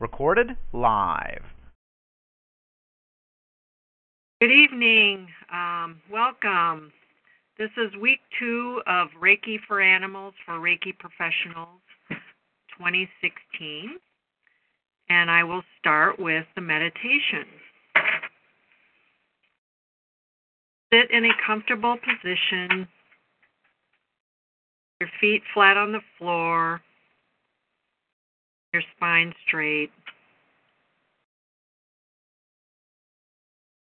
Recorded live. Good evening. Um, welcome. This is week two of Reiki for Animals for Reiki Professionals 2016. And I will start with the meditation. Sit in a comfortable position, your feet flat on the floor, your spine straight.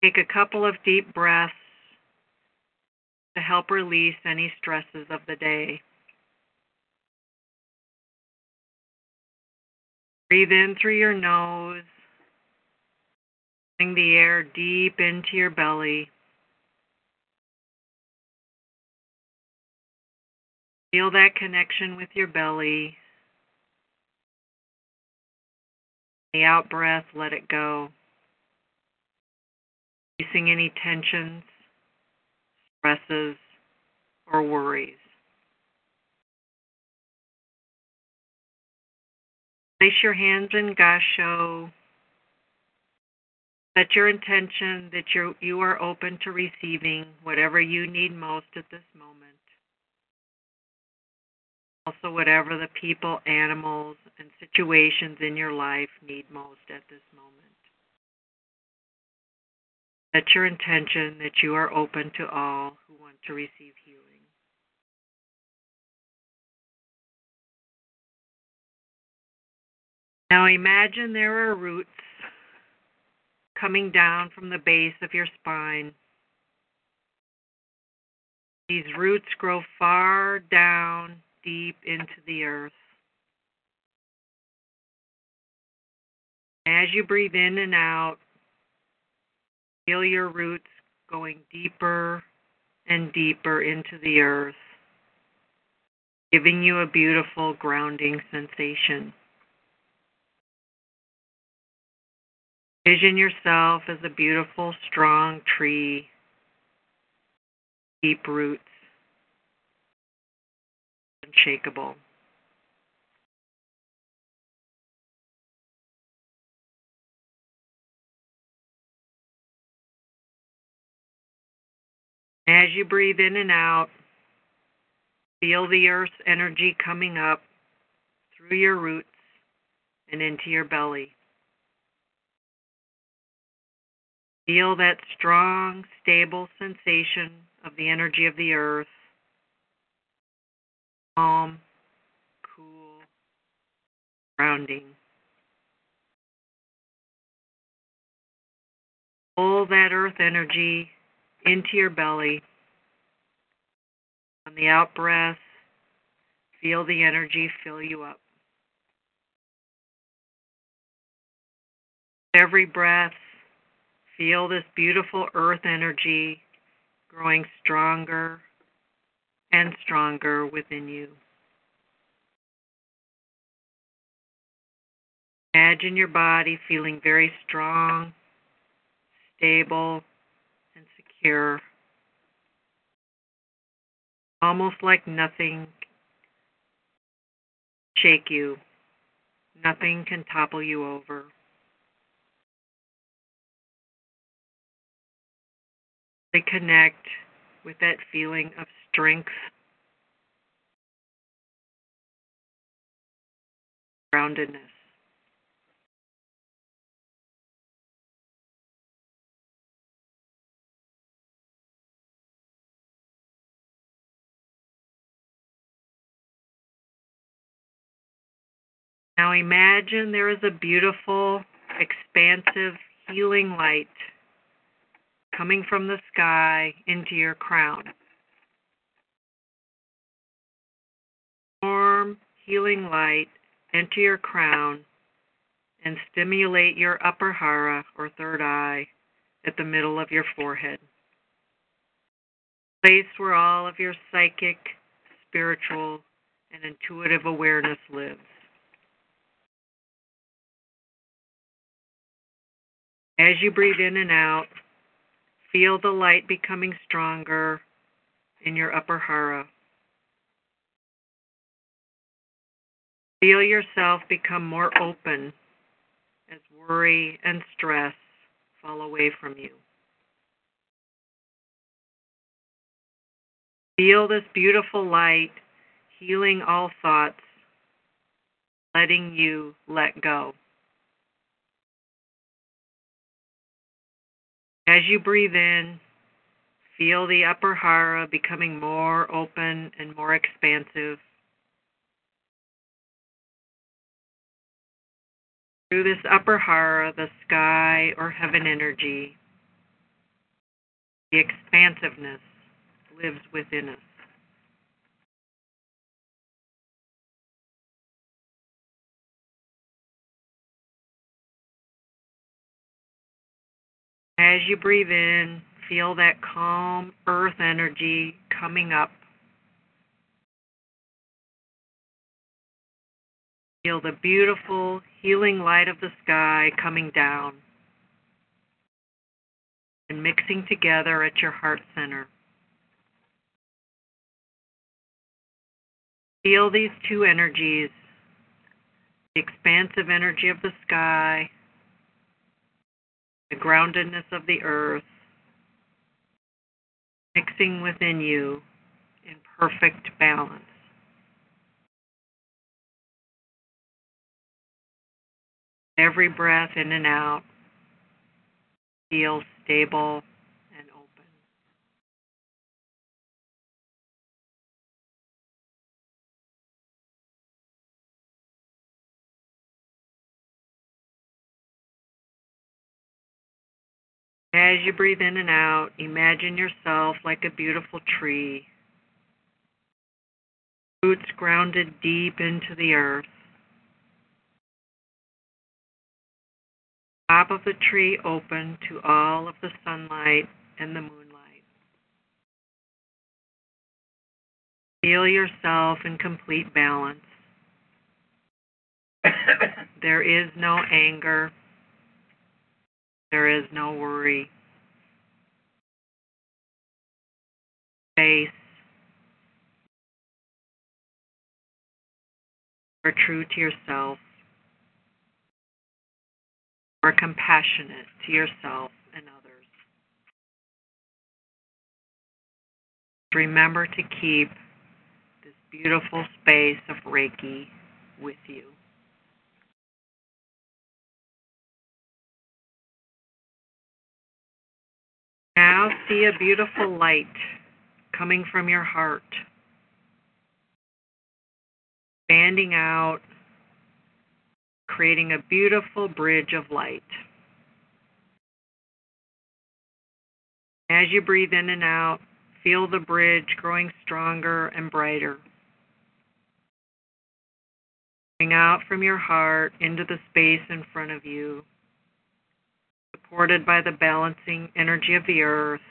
Take a couple of deep breaths to help release any stresses of the day. Breathe in through your nose, bring the air deep into your belly. Feel that connection with your belly. The out breath, let it go. Releasing any tensions stresses, or worries. Place your hands in Gasho. Set your intention that you you are open to receiving whatever you need most at this moment. Also, whatever the people, animals, and situations in your life need most at this moment. Set your intention that you are open to all who want to receive healing. Now imagine there are roots coming down from the base of your spine. These roots grow far down deep into the earth. As you breathe in and out, Feel your roots going deeper and deeper into the earth, giving you a beautiful grounding sensation. Vision yourself as a beautiful, strong tree, deep roots, unshakable. As you breathe in and out, feel the earth's energy coming up through your roots and into your belly. Feel that strong, stable sensation of the energy of the earth. Calm, cool, grounding. Pull that earth energy into your belly. On the out breath, feel the energy fill you up. Every breath, feel this beautiful earth energy growing stronger and stronger within you. Imagine your body feeling very strong, stable, and secure. almost like nothing shake you. Nothing can topple you over. They connect with that feeling of strength, groundedness. Now imagine there is a beautiful, expansive, healing light coming from the sky into your crown. Warm, healing light enter your crown and stimulate your upper hara or third eye at the middle of your forehead. Place where all of your psychic, spiritual, and intuitive awareness lives. As you breathe in and out, feel the light becoming stronger in your upper hara. Feel yourself become more open as worry and stress fall away from you. Feel this beautiful light healing all thoughts, letting you let go. As you breathe in, feel the upper hara becoming more open and more expansive. Through this upper hara, the sky or heaven energy, the expansiveness lives within us. As you breathe in, feel that calm earth energy coming up Feel the beautiful healing light of the sky coming down and mixing together at your heart center. Feel these two energies the expansive energy of the sky, the groundedness of the earth, mixing within you in perfect balance. Every breath in and out feels stable As you breathe in and out, imagine yourself like a beautiful tree, roots grounded deep into the earth. top of the tree open to all of the sunlight and the moonlight. Feel yourself in complete balance. there is no anger. There is no worry. Space. Are true to yourself or compassionate to yourself and others. Remember to keep this beautiful space of Reiki with you. Now see a beautiful light coming from your heart, expanding out creating a beautiful bridge of light. As you breathe in and out, feel the bridge growing stronger and brighter. Coming out from your heart into the space in front of you, supported by the balancing energy of the earth,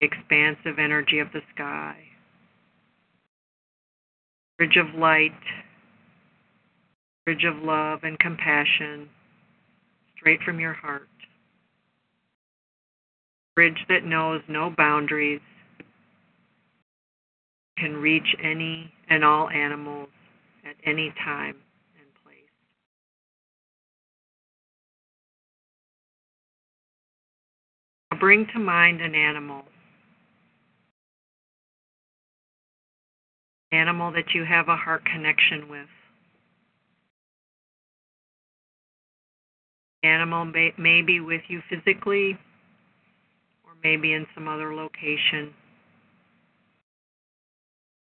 expansive energy of the sky. Bridge of light bridge of love and compassion straight from your heart. Bridge that knows no boundaries, can reach any and all animals at any time bring to mind an animal. Animal that you have a heart connection with. animal may, may be with you physically or maybe in some other location.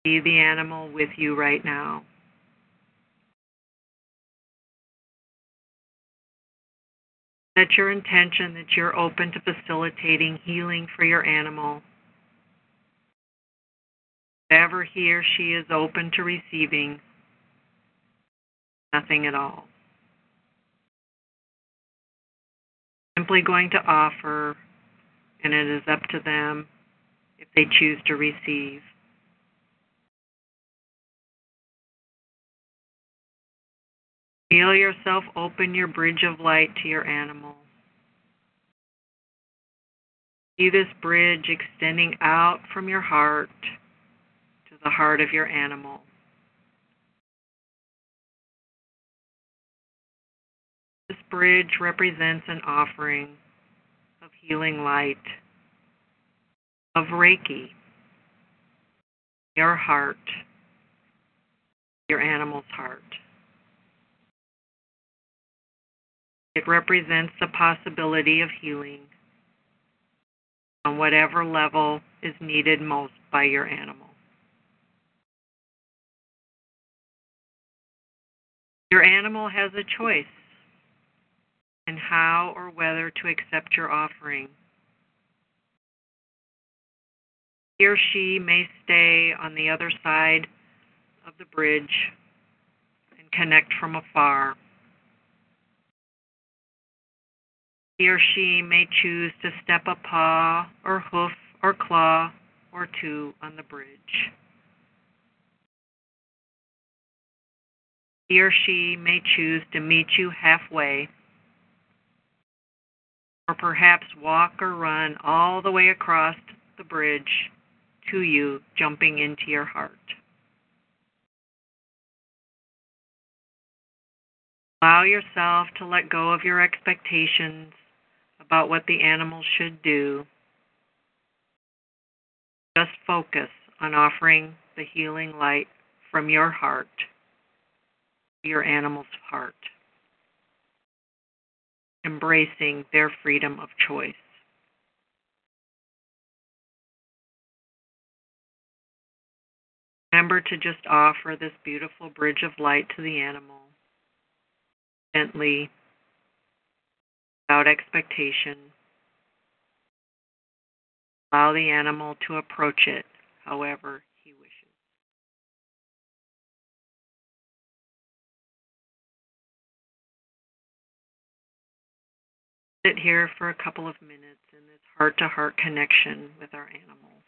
See the animal with you right now. Set your intention that you're open to facilitating healing for your animal. Whatever he or she is open to receiving, nothing at all. Simply going to offer, and it is up to them if they choose to receive. Feel yourself open your bridge of light to your animal. See this bridge extending out from your heart to the heart of your animal. This bridge represents an offering of healing light, of Reiki, your heart, your animal's heart. It represents the possibility of healing on whatever level is needed most by your animal. Your animal has a choice in how or whether to accept your offering. He or she may stay on the other side of the bridge and connect from afar. He or she may choose to step a paw or hoof or claw or two on the bridge. He or she may choose to meet you halfway, or perhaps walk or run all the way across the bridge to you, jumping into your heart. Allow yourself to let go of your expectations about what the animal should do. Just focus on offering the healing light from your heart your animal's heart, embracing their freedom of choice. Remember to just offer this beautiful bridge of light to the animal gently without expectation. Allow the animal to approach it however he wishes. Sit here for a couple of minutes in this heart to heart connection with our animals.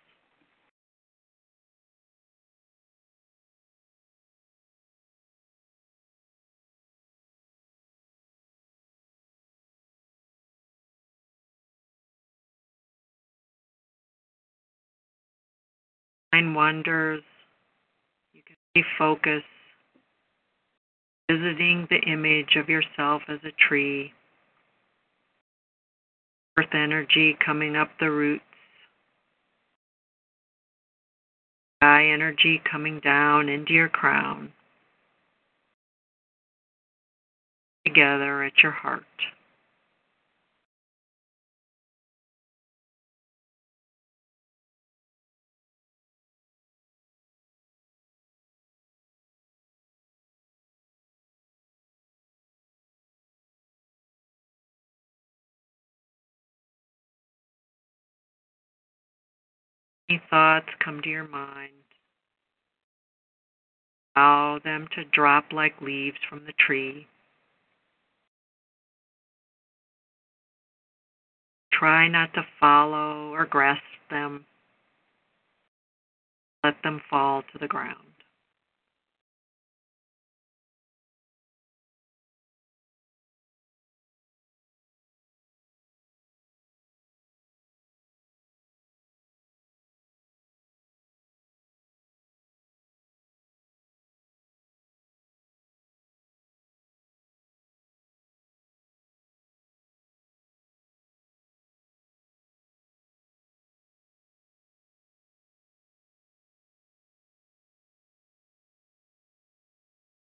Mind wanders, you can refocus, visiting the image of yourself as a tree, earth energy coming up the roots, sky energy coming down into your crown, together at your heart. Any thoughts come to your mind, allow them to drop like leaves from the tree. Try not to follow or grasp them. Let them fall to the ground.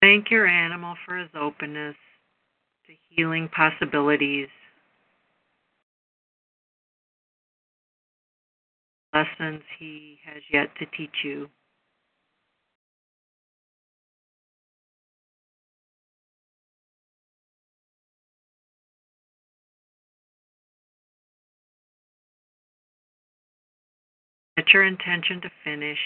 Thank your animal for his openness to healing possibilities, lessons he has yet to teach you. Set your intention to finish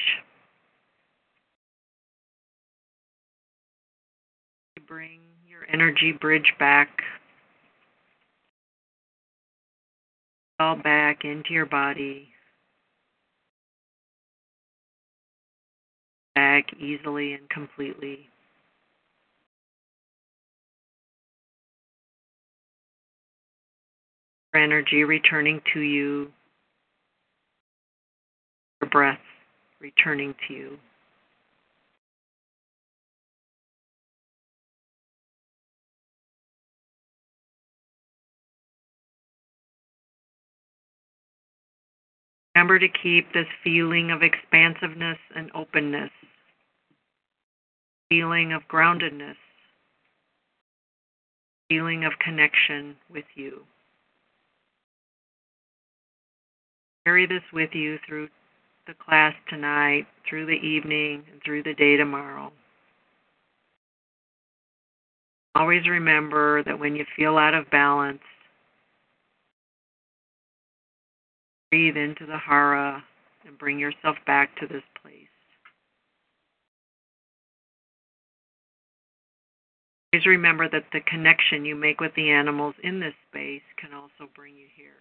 bring your energy bridge back all back into your body. Back easily and completely. Your Energy returning to you. Your breath returning to you. Remember to keep this feeling of expansiveness and openness, feeling of groundedness, feeling of connection with you. Carry this with you through the class tonight, through the evening, and through the day tomorrow. Always remember that when you feel out of balance, breathe into the hara and bring yourself back to this place. Please remember that the connection you make with the animals in this space can also bring you here.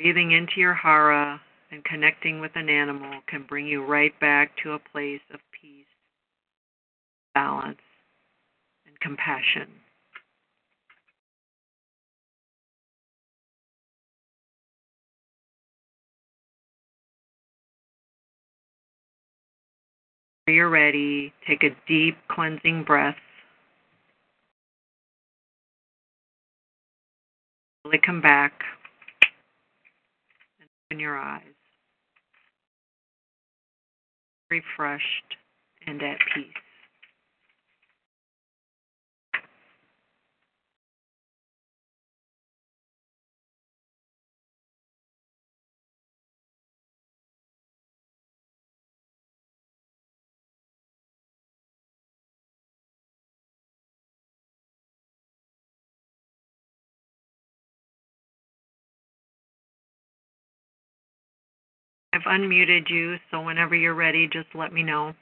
Breathing into your hara and connecting with an animal can bring you right back to a place of peace, balance, compassion. You're ready, take a deep cleansing breath. Slowly come back and open your eyes. Refreshed and at peace. Unmuted you, so whenever you're ready, just let me know.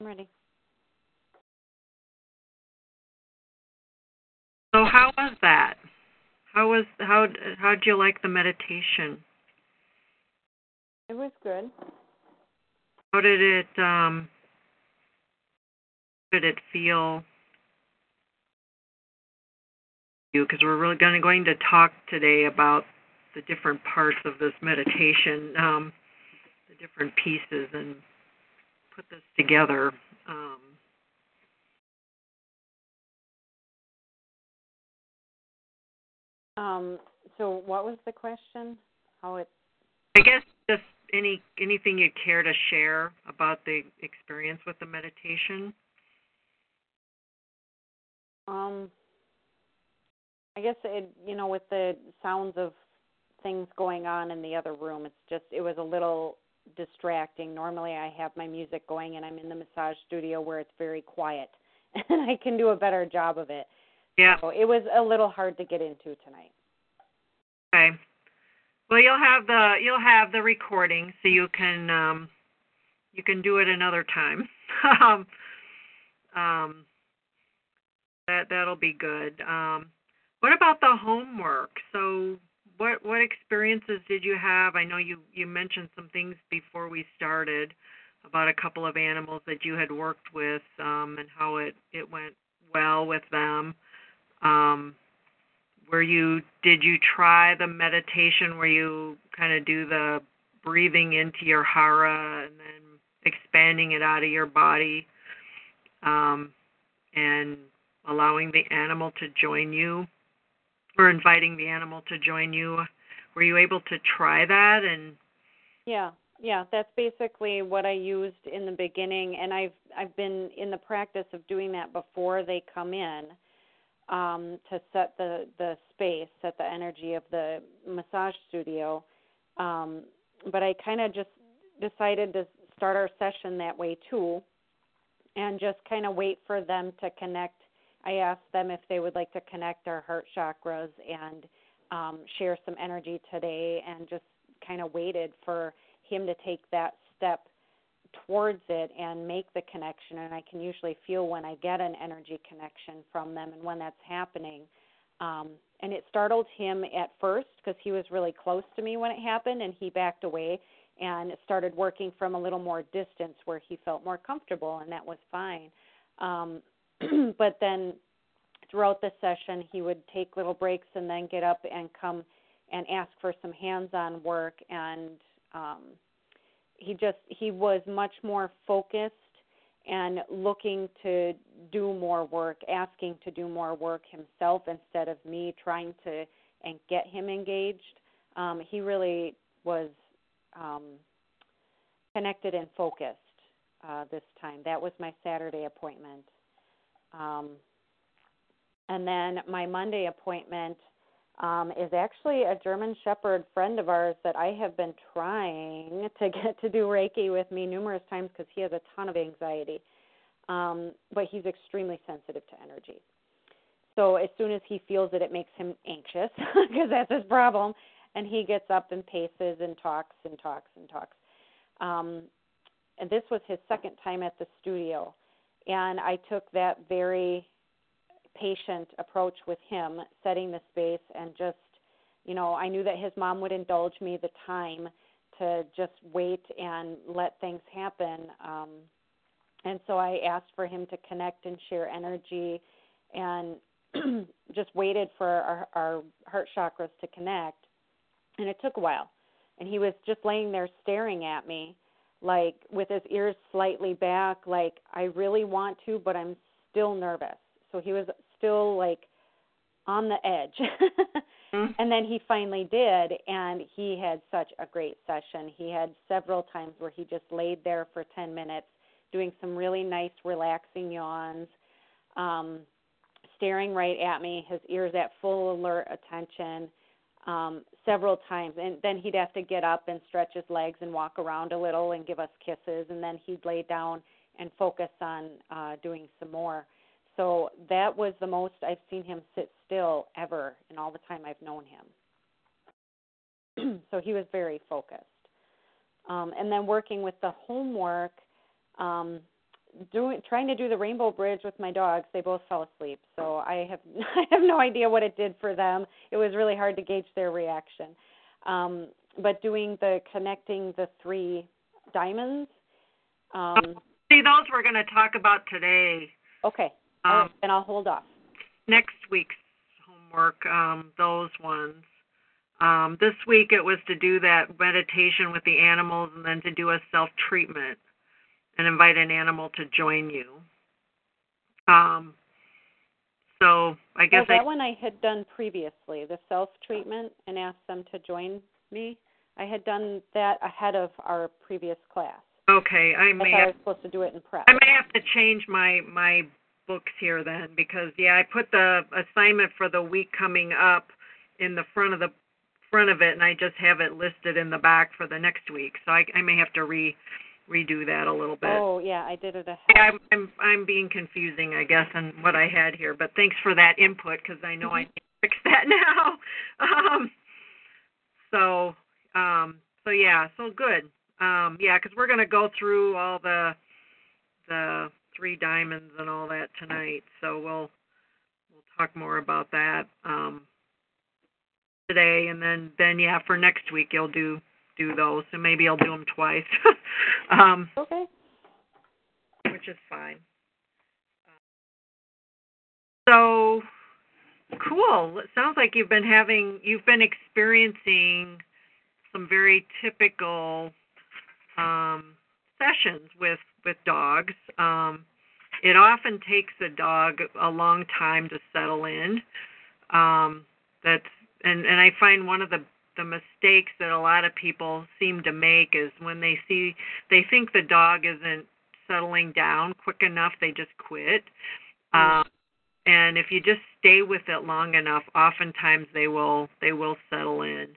I'm ready. So how was that? How was how how did you like the meditation? It was good. How did it um did it feel you because we're really going to going to talk today about the different parts of this meditation, um, the different pieces, and put this together. Um, um, so, what was the question? How it? I guess just any anything you'd care to share about the experience with the meditation. Um, I guess it, you know, with the sounds of things going on in the other room. It's just it was a little distracting. Normally I have my music going and I'm in the massage studio where it's very quiet and I can do a better job of it. Yeah. So it was a little hard to get into tonight. Okay. Well, you'll have the you'll have the recording so you can um you can do it another time. um um that that'll be good. Um what about the homework? So what what experiences did you have? I know you you mentioned some things before we started about a couple of animals that you had worked with um, and how it it went well with them. Um, were you did you try the meditation where you kind of do the breathing into your hara and then expanding it out of your body um, and allowing the animal to join you or inviting the animal to join you. Were you able to try that and Yeah, yeah, that's basically what I used in the beginning and I've I've been in the practice of doing that before they come in um to set the the space, set the energy of the massage studio. Um but I kind of just decided to start our session that way too and just kind of wait for them to connect I asked them if they would like to connect our heart chakras and um, share some energy today and just kind of waited for him to take that step towards it and make the connection and I can usually feel when I get an energy connection from them and when that's happening. Um and it startled him at first because he was really close to me when it happened and he backed away and started working from a little more distance where he felt more comfortable and that was fine. Um but then throughout the session he would take little breaks and then get up and come and ask for some hands-on work and um he just he was much more focused and looking to do more work, asking to do more work himself instead of me trying to and get him engaged. Um, he really was um, connected and focused uh, this time. That was my Saturday appointment. Um, and then my Monday appointment um, is actually a German Shepherd friend of ours that I have been trying to get to do Reiki with me numerous times because he has a ton of anxiety. Um, but he's extremely sensitive to energy. So as soon as he feels it, it makes him anxious because that's his problem. And he gets up and paces and talks and talks and talks. Um, and this was his second time at the studio. And I took that very patient approach with him, setting the space and just, you know, I knew that his mom would indulge me the time to just wait and let things happen. Um, and so I asked for him to connect and share energy and just waited for our, our heart chakras to connect. And it took a while. And he was just laying there staring at me, like with his ears slightly back, like, I really want to, but I'm still nervous. So he was still like on the edge. mm-hmm. And then he finally did, and he had such a great session. He had several times where he just laid there for 10 minutes doing some really nice, relaxing yawns, um, staring right at me, his ears at full alert attention. Um, several times, and then he'd have to get up and stretch his legs and walk around a little and give us kisses, and then he'd lay down and focus on uh, doing some more. So that was the most I've seen him sit still ever in all the time I've known him. so he was very focused. Um, and then working with the homework, um, doing trying to do the rainbow bridge with my dogs, they both fell asleep. So I have I have no idea what it did for them. It was really hard to gauge their reaction. Um, but doing the connecting the three diamonds. Um, See, those we're going to talk about today. Okay. Um, and I'll hold off. Next week's homework, um, those ones. Um, this week it was to do that meditation with the animals and then to do a self treatment and invite an animal to join you. Um, so I guess oh, that I, one I had done previously, the self treatment, and asked them to join me. I had done that ahead of our previous class. Okay, I may. I, have, I was supposed to do it in prep. I may have to change my my books here then because yeah, I put the assignment for the week coming up in the front of the front of it, and I just have it listed in the back for the next week. So I, I may have to re redo that a little bit. Oh yeah, I did it ahead. Yeah, I'm I'm, I'm being confusing, I guess, on what I had here. But thanks for that input because I know mm-hmm. I need to fix that now. um, so um, so yeah, so good. Um, yeah, because we're gonna go through all the the three diamonds and all that tonight. So we'll we'll talk more about that um, today, and then then yeah, for next week you'll do do those, so maybe I'll do them twice. um, okay. Which is fine. So cool. It sounds like you've been having you've been experiencing some very typical um, sessions with with dogs. Um, it often takes a dog a long time to settle in. Um, that's and and I find one of the the mistakes that a lot of people seem to make is when they see they think the dog isn't settling down quick enough, they just quit. Um, and if you just stay with it long enough, oftentimes they will they will settle in.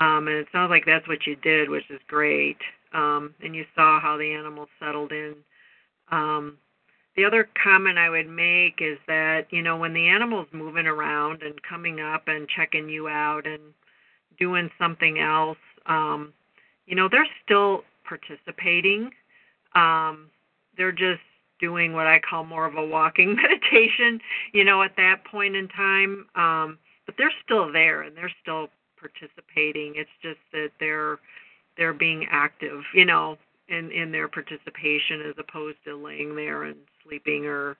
Um, and it sounds like that's what you did, which is great. Um, and you saw how the animal settled in. Um, the other comment I would make is that you know when the animal's moving around and coming up and checking you out and doing something else, um, you know, they're still participating. Um, they're just doing what I call more of a walking meditation, you know, at that point in time. Um, but they're still there and they're still participating. It's just that they're they're being active, you know, in in their participation as opposed to laying there and sleeping or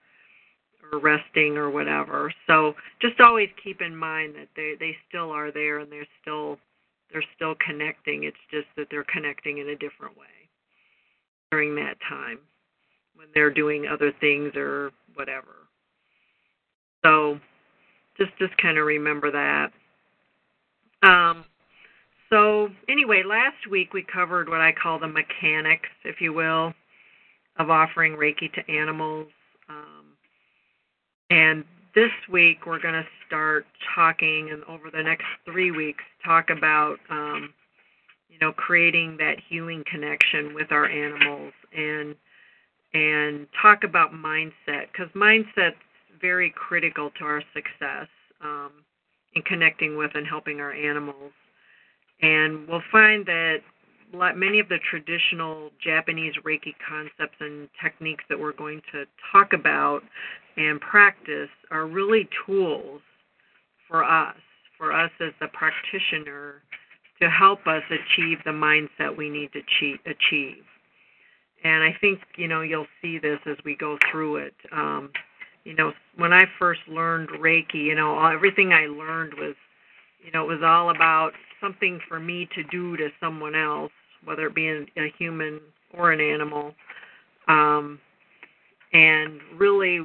or resting or whatever. So just always keep in mind that they they still are there and they're still they're still connecting. It's just that they're connecting in a different way during that time when they're doing other things or whatever. So just just kind of remember that. Um, so anyway, last week we covered what I call the mechanics, if you will, of offering Reiki to animals. Um, and this week we're going to start talking, and over the next three weeks, talk about um, you know creating that healing connection with our animals and and talk about mindset because mindset's very critical to our success um, in connecting with and helping our animals. And we'll find that many of the traditional Japanese Reiki concepts and techniques that we're going to talk about and practice are really tools for us, for us as the practitioner, to help us achieve the mindset we need to achieve. And I think you know you'll see this as we go through it. Um, you know, when I first learned Reiki, you know, everything I learned was, you know, it was all about something for me to do to someone else, whether it be a human or an animal. Um, and really,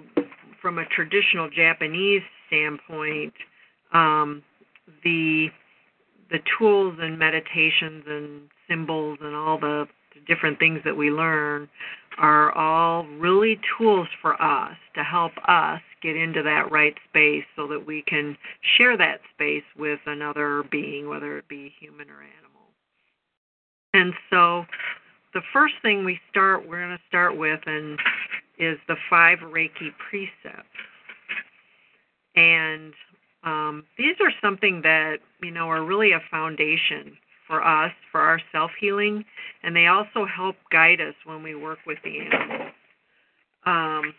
from a traditional Japanese standpoint, um, the the tools and meditations and symbols and all the different things that we learn are all really tools for us to help us get into that right space so that we can share that space with another being, whether it be human or animal. And so the first thing we start we're going to start with and is the five Reiki precepts. And um, these are something that you know are really a foundation for us, for our self healing, and they also help guide us when we work with the animals. Um,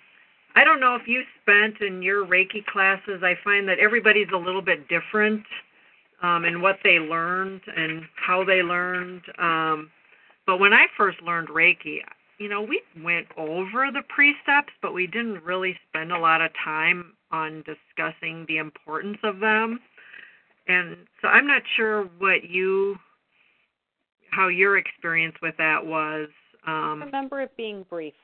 I don't know if you spent in your Reiki classes, I find that everybody's a little bit different um, in what they learned and how they learned. Um, but when I first learned Reiki, you know, we went over the precepts, but we didn't really spend a lot of time on discussing the importance of them. And so I'm not sure what you how your experience with that was. Um, I remember it being brief.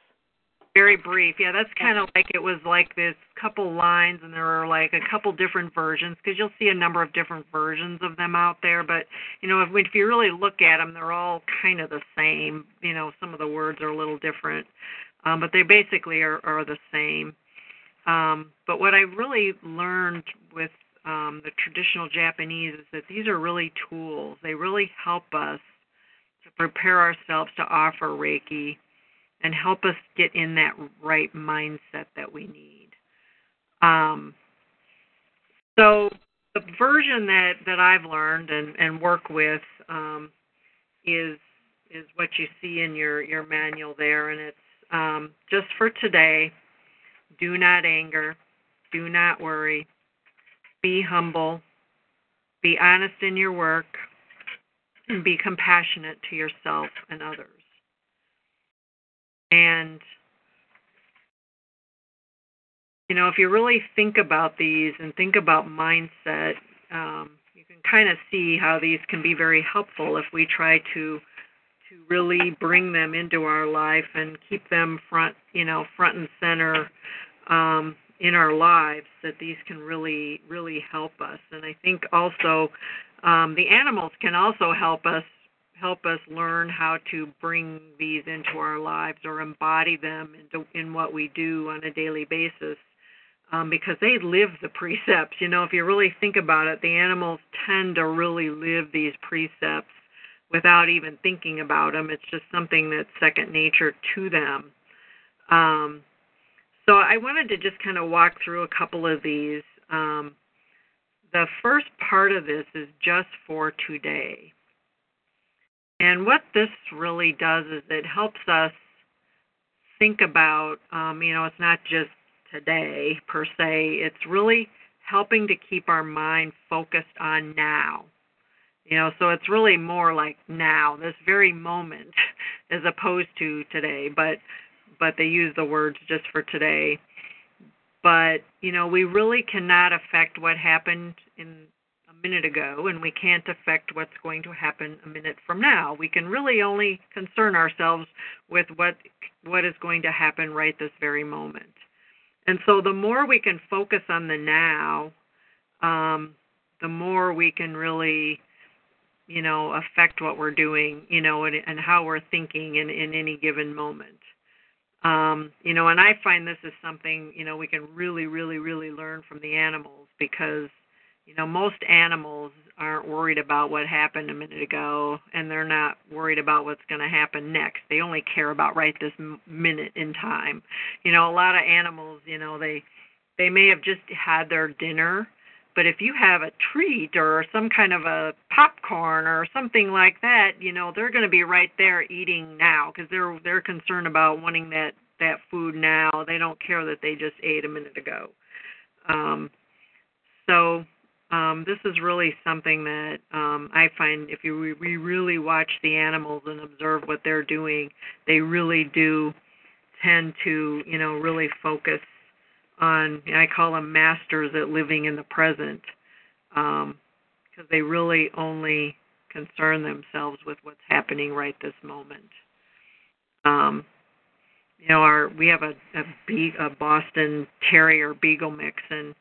Very brief. Yeah, that's kind of like it was like this couple lines, and there were like a couple different versions because you'll see a number of different versions of them out there. But you know, if, if you really look at them, they're all kind of the same. You know, some of the words are a little different, um, but they basically are, are the same. Um, but what I really learned with um, the traditional Japanese is that these are really tools. They really help us to prepare ourselves to offer Reiki and help us get in that right mindset that we need. Um, so the version that, that I've learned and, and work with um, is is what you see in your, your manual there, and it's um, just for today. Do not anger. Do not worry. Be humble. Be honest in your work and be compassionate to yourself and others. And, you know, if you really think about these and think about mindset, um, you can kind of see how these can be very helpful if we try to to really bring them into our life and keep them front, you know, front and center um, in our lives. That these can really, really help us. And I think also um, the animals can also help us help us learn how to bring these into our lives or embody them into, in what we do on a daily basis um, because they live the precepts. You know, if you really think about it, the animals tend to really live these precepts without even thinking about them. It's just something that's second nature to them. Um, so I wanted to just kind of walk through a couple of these. Um, the first part of this is just for today. And what this really does is it helps us think about, um, you know, it's not just today per se, it's really helping to keep our mind focused on now. You know, so it's really more like now, this very moment, as opposed to today. But but they use the words just for today. But you know, we really cannot affect what happened in a minute ago, and we can't affect what's going to happen a minute from now. We can really only concern ourselves with what what is going to happen right this very moment. And so, the more we can focus on the now, um, the more we can really you know affect what we're doing you know and, and how we're thinking in in any given moment um you know and i find this is something you know we can really really really learn from the animals because you know most animals aren't worried about what happened a minute ago and they're not worried about what's going to happen next they only care about right this minute in time you know a lot of animals you know they they may have just had their dinner but if you have a treat or some kind of a popcorn or something like that, you know, they're going to be right there eating now because they're they're concerned about wanting that that food now. They don't care that they just ate a minute ago. Um, so um, this is really something that um, I find if you we really watch the animals and observe what they're doing, they really do tend to you know really focus on I call them masters at living in the present because um, they really only concern themselves with what's happening right this moment. Um, you know, our we have a a, Be- a Boston Terrier Beagle mix, and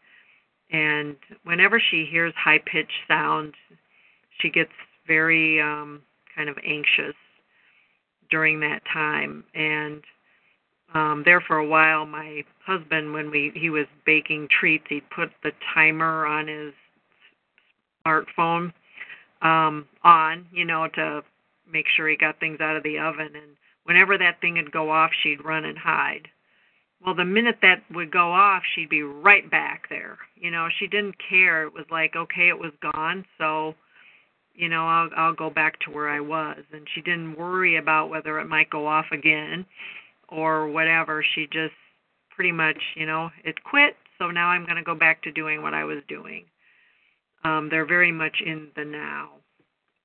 and whenever she hears high pitched sound, she gets very um, kind of anxious during that time, and um there for a while my husband when we he was baking treats he'd put the timer on his smartphone um on you know to make sure he got things out of the oven. And whenever that thing would go off she'd run and hide well the minute that would go off she'd be right back there you know she didn't care it was like okay it was gone so you know i'll i'll go back to where i was and she didn't worry about whether it might go off again or whatever. She just pretty much, you know, it quit, so now I'm going to go back to doing what I was doing. Um, they're very much in the now.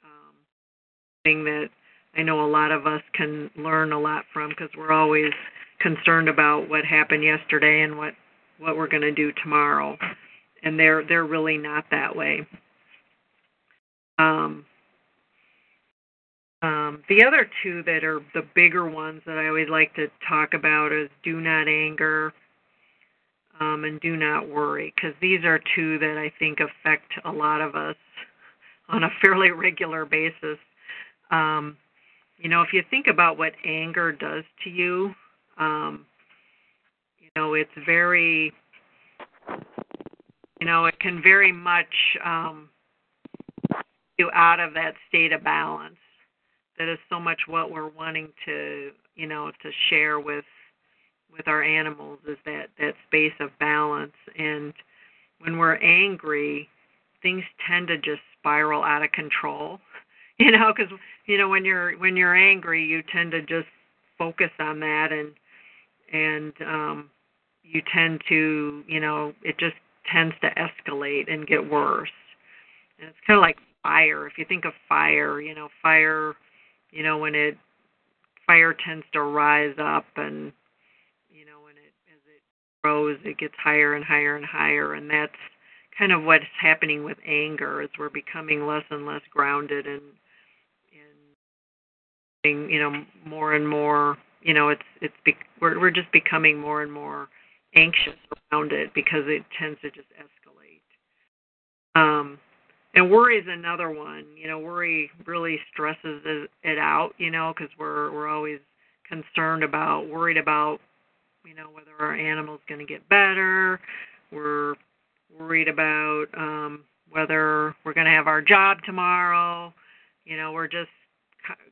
Um, thing that I know a lot of us can learn a lot from because we're always concerned about what happened yesterday and what what we're going to do tomorrow, and they're they're really not that way. Um, um, the other two that are the bigger ones that I always like to talk about is do not anger um, and do not worry, because these are two that I think affect a lot of us on a fairly regular basis. Um, you know, if you think about what anger does to you, um, you know, it's very, you know, it can very much um, you out of that state of balance. That is so much what we're wanting to you know to share with with our animals is that that space of balance. And when we're angry things tend to just spiral out of control. You know because you know when you're when you're angry you tend to just focus on that and and um you tend to you know it just tends to escalate and get worse. And it's kind of like fire. If you think of fire you know fire you know when it fire tends to rise up and you know when it as it grows it gets higher and higher and higher. And that's kind of what's happening with anger. Is we're becoming less and less grounded and and you know more and more you know it's it's be, we're we're just becoming more and more anxious around it because it tends to just escalate um and worry is another one. You know, worry really stresses it out. You know, because we're we're always concerned about, worried about, you know, whether our animal's going to get better. We're worried about um, whether we're going to have our job tomorrow. You know, we're just,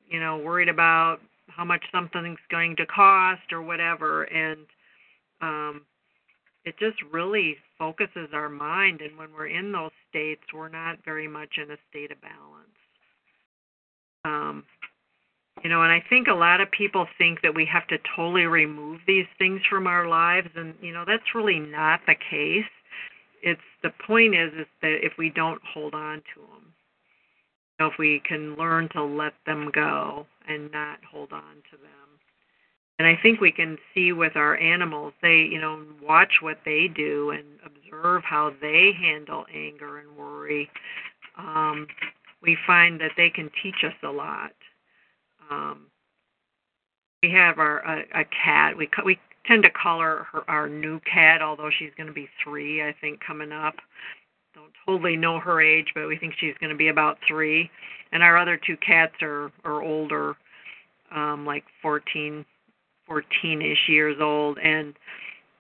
you know, worried about how much something's going to cost or whatever. And um, it just really focuses our mind and when we're in those states we're not very much in a state of balance um, You know, and I think a lot of people think that we have to totally remove these things from our lives, and you know that's really not the case. It's the point is is that if we don't hold on to them, know, if we can learn to let them go and not hold on to them. And I think we can see with our animals, they, you know, watch what they do and observe how they handle anger and worry. Um, we find that they can teach us a lot um, we have our a, a cat. We we tend to call her, her our new cat, although she's going to be three, I think, coming up. Don't totally know her age, but we think she's going to be about three. And our other two cats are are older, um, like 14, 14-ish years old, and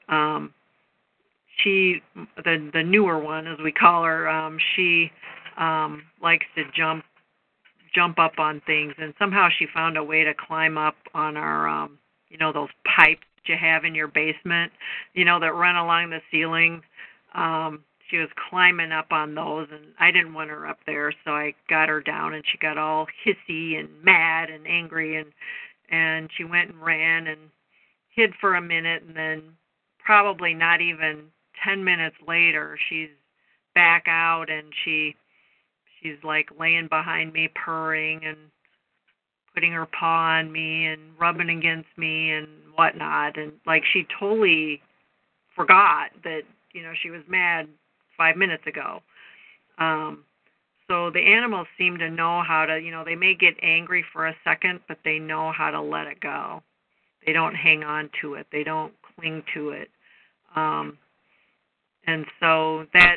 um, she the the newer one, as we call her, um, she um, likes to jump jump up on things. And somehow she found a way to climb up on our um you know those pipes you have in your basement you know that run along the ceiling. Um she was climbing up on those and I didn't want her up there so I got her down and she got all hissy and mad and angry and and she went and ran and hid for a minute and then probably not even 10 minutes later she's back out and she she's like laying behind me purring and putting her paw on me and rubbing against me and whatnot and like she totally forgot that you know she was mad five minutes ago. Um so the animals seem to know how to you know they may get angry for a second but they know how to let it go. They don't hang on to it. They don't cling to it. Um and so that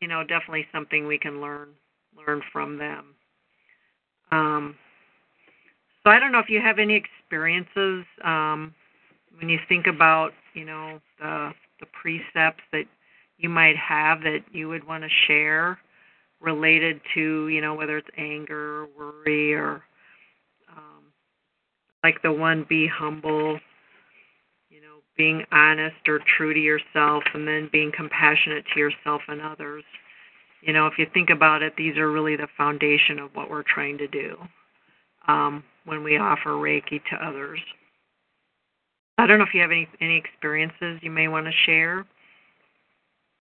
you know definitely something we can learn learn from them. Um, so I don't know if you have any experiences um, when you think about, you know, the the precepts that you might have that you would want to share related to, you know, whether it's anger, or worry, or um, like the one, be humble, you know, being honest or true to yourself, and then being compassionate to yourself and others. You know, if you think about it, these are really the foundation of what we're trying to do um, when we offer Reiki to others. I don't know if you have any any experiences you may want to share.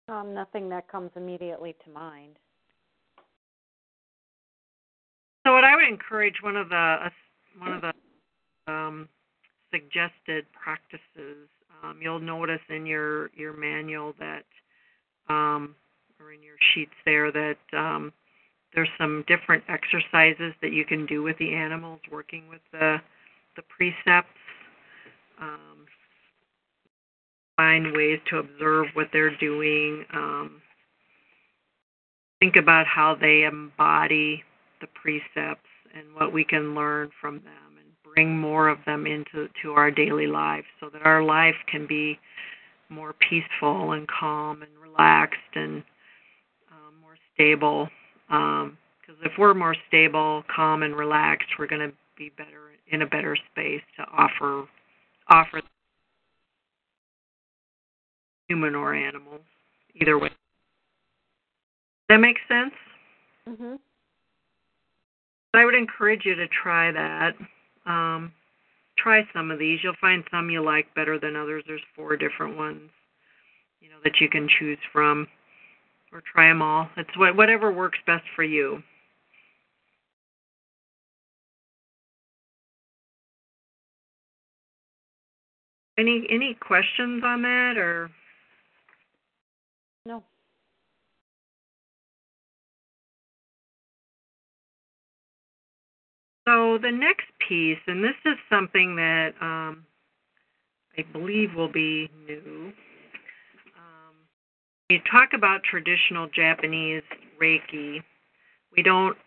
Um, nothing that comes immediately to mind. So, what I would encourage one of the uh, one of the um, suggested practices, um, you'll notice in your your manual that um, or in your sheets there that um, there's some different exercises that you can do with the animals working with the the precepts. Um, find ways to observe what they're doing. Um, think about how they embody the precepts and what we can learn from them and bring more of them into to our daily life so that our life can be more peaceful and calm and relaxed and um, more stable. Because um, if we're more stable, calm, and relaxed, we're going to be better in a better space to offer offer human or animal, either way. That makes sense? Mhm. I would encourage you to try that. Um, try some of these. You'll find some you like better than others. There's four different ones, you know, that you can choose from or try them all. It's what whatever works best for you. Any any questions on that or So the next piece, and this is something that um, I believe will be new We talk about traditional Japanese Reiki, we don't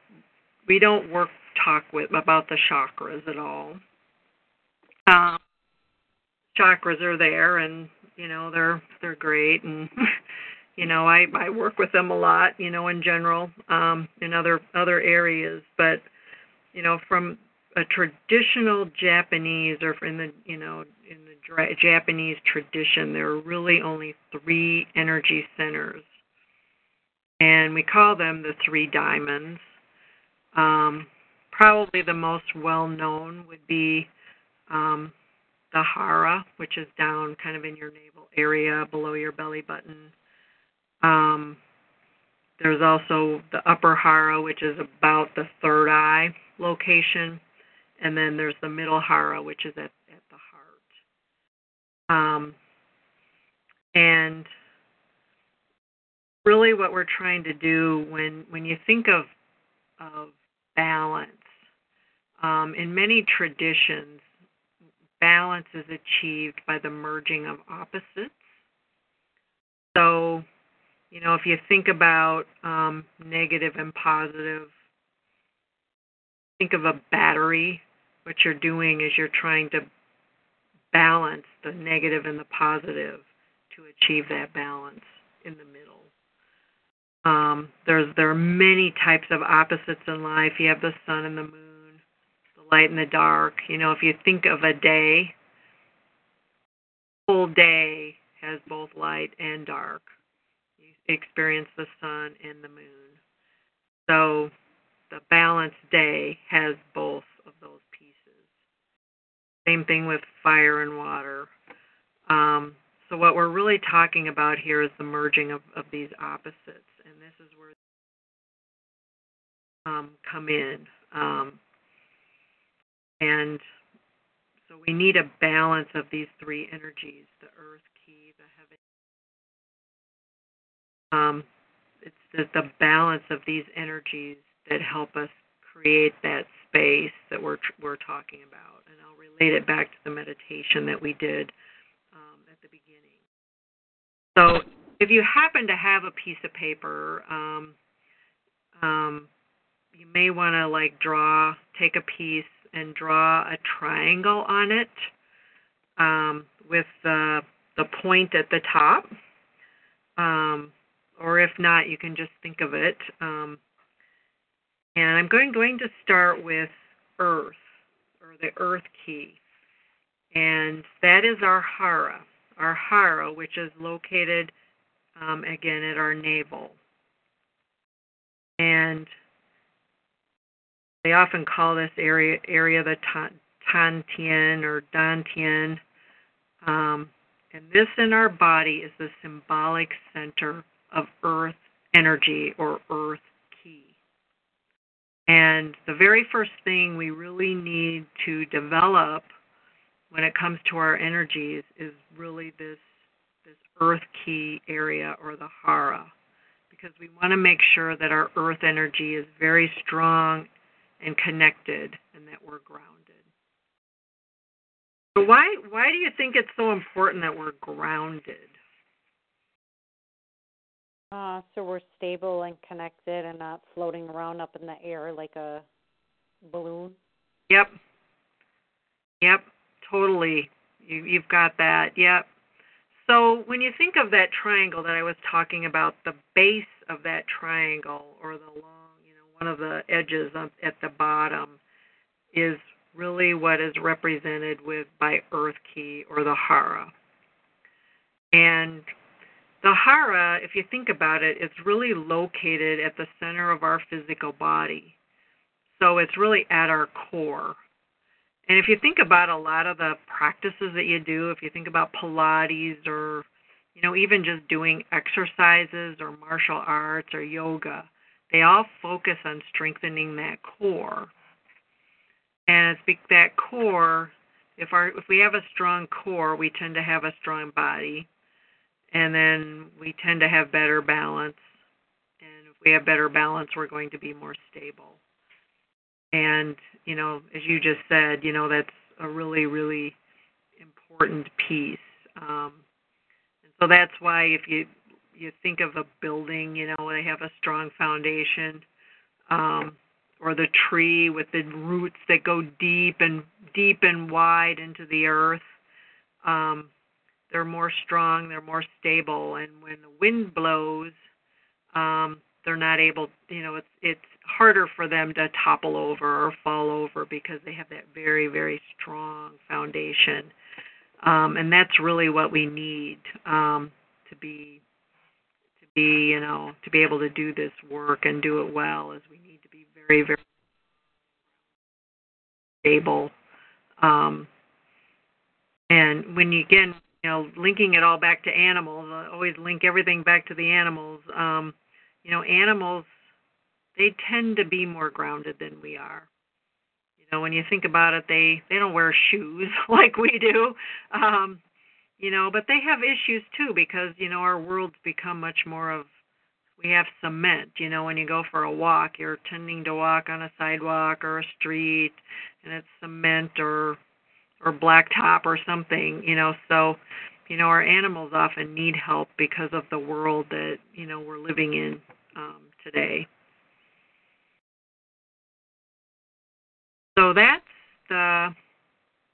we don't work talk with about the chakras at all. Um, chakras are there, and you know they're they're great, and you know I I work with them a lot, you know in general, um, in other other areas, but you know from a traditional Japanese or in the you know in the Japanese tradition, there are really only three energy centers, and we call them the three diamonds. Um, probably the most well known would be um, the hara, which is down kind of in your navel area below your belly button. Um, there's also the upper hara, which is about the third eye location, and then there's the middle hara, which is at, at the heart. Um, and really, what we're trying to do when when you think of of balance, um, in many traditions, balance is achieved by the merging of opposites. So, you know, if you think about um, negative and positive, think of a battery. What you're doing is you're trying to balance the negative and the positive to achieve that balance in the middle. Um, there's there are many types of opposites in life. You have the sun and the moon, the light and the dark. You know, if you think of a day, full day has both light and dark. You experience the sun and the moon. So the balanced day has both of those pieces. Same thing with fire and water. Um, so what we're really talking about here is the merging of, of these opposites, and this is where um, come in. Um, and so we need a balance of these three energies: the earth ki, the heaven. Um, it's the, the balance of these energies that help us create that space that we're we're talking about. And I'll relate it back to the meditation that we did at the beginning. So if you happen to have a piece of paper, um, um, you may want to like draw, take a piece and draw a triangle on it um, with the the point at the top. Um, or if not, you can just think of it. And I'm going going to start with Earth or the Earth ki. and that is our Hara our hara, which is located um, again at our navel. And they often call this area area the Tantien or Dantian. Um, and this in our body is the symbolic center of earth energy or earth. And the very first thing we really need to develop when it comes to our energies is really this this earth ki area or the hara because we want to make sure that our earth energy is very strong and connected and that we're grounded. So why why do you think it's so important that we're grounded? Uh, so we're stable and connected and not floating around up in the air like a balloon. Yep. Yep. Totally. You, you've got that. Yep. So when you think of that triangle that I was talking about, the base of that triangle or the long, you know, one of the edges up at the bottom is really what is represented with by Earth Ki or the Hara. And the Hara, if you think about it, it's really located at the center of our physical body. So it's really at our core. And if you think about a lot of the practices that you do, if you think about Pilates or, you know, even just doing exercises or martial arts or yoga, they all focus on strengthening that core. And it's that core, if our if we have a strong core, we tend to have a strong body, and then we tend to have better balance. And if we have better balance, we're going to be more stable. And, you know, as you just said, you know, that's a really, really important piece. Um, and so that's why if you you think of a building, you know, they have a strong foundation, um, or the tree with the roots that go deep and deep and wide into the earth. Um, they're more strong, they're more stable, and when the wind blows, um, they're not able. You know, it's it's harder for them to topple over or fall over because they have that very, very strong foundation. Um, and that's really what we need um, to be to be, you know, to be able to do this work and do it well. Is we need to be very, very stable. Um, and when you again, you know, linking it all back to animals, I always link everything back to the animals. Um, you know, animals they tend to be more grounded than we are. You know, when you think about it, they they don't wear shoes like we do. Um, you know, but they have issues too because you know our world's become much more of we have cement. You know, when you go for a walk, you're tending to walk on a sidewalk or a street, and it's cement or or blacktop or something. You know, so you know our animals often need help because of the world that you know we're living in um, today. So that's the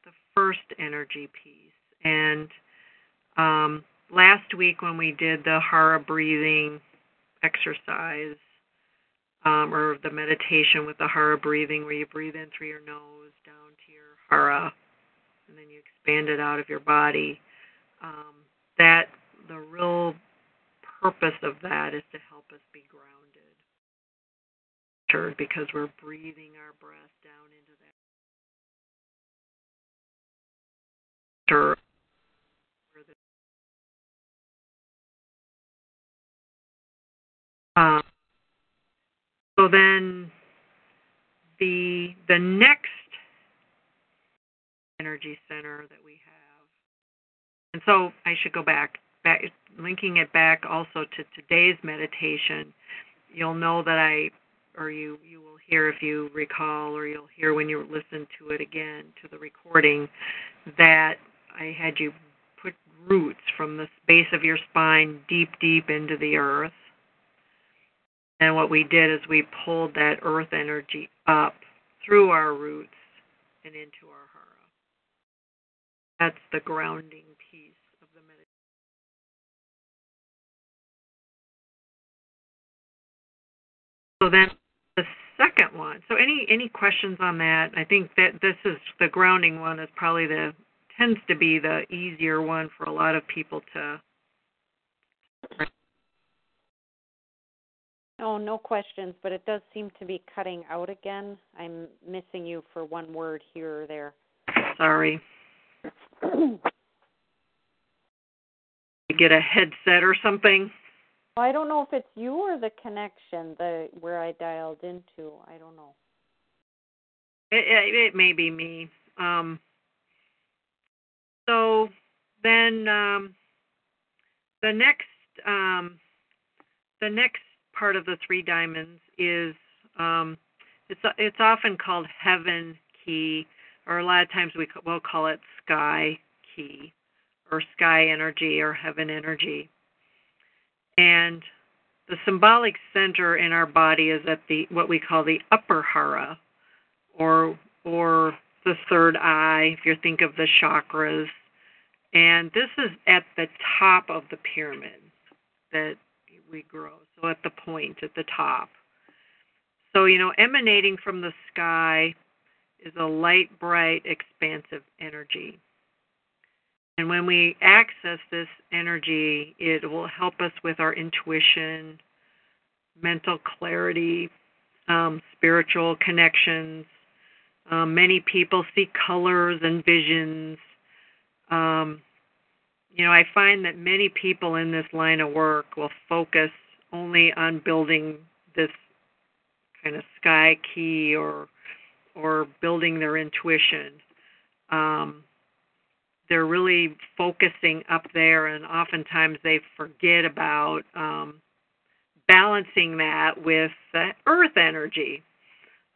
the first energy piece, and um, last week when we did the Hara breathing exercise um, or the meditation with the Hara breathing, where you breathe in through your nose down to your Hara, and then you expand it out of your body. Um, that the real purpose of that is to help us be grounded because we're breathing our breath down into that Um, so then the the next energy center that we have, and so I should go back, back linking it back also to today's meditation. You'll know that I, or you you will hear if you recall, or you'll hear when you listen to it again to the recording, that I had you put roots from the base of your spine deep deep into the earth and what we did is we pulled that earth energy up through our roots and into our hara. That's the grounding piece of the meditation. So then the second one. So any any questions on that? I think that this is the grounding one is probably the tends to be the easier one for a lot of people to Oh, no questions, but it does seem to be cutting out again. I'm missing you for one word here or there. Sorry. Get a headset or something. I don't know if it's you or the connection, the where I dialed into. I don't know. It, it, it may be me. Um, so then um, the next um, the next part of the three diamonds is um, it's it's often called heaven ki, or a lot of times we will call it sky ki, or sky energy, or heaven energy. And the symbolic center in our body is at the what we call the upper hara, or or the third eye, if you think of the chakras. And this is at the top of the pyramid that we grow. So at the point, at the top. So, you know, emanating from the sky is a light, bright, expansive energy. And when we access this energy, it will help us with our intuition, mental clarity, um, spiritual connections. Um, many people see colors and visions. Um, you know, I find that many people in this line of work will focus only on building this kind of sky ki or or building their intuition. Um, they're really focusing up there, and oftentimes they forget about um, balancing that with the earth energy.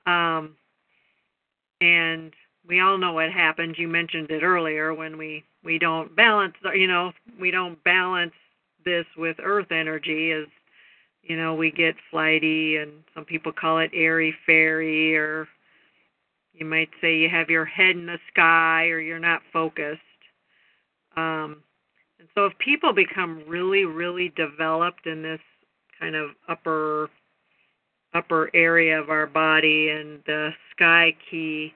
Um, and we all know what happens. You mentioned it earlier when we we don't balance. You know, we don't balance this with earth energy. As you know, we get flighty, and some people call it airy fairy, or you might say you have your head in the sky, or you're not focused. Um, and so, if people become really, really developed in this kind of upper upper area of our body and the sky ki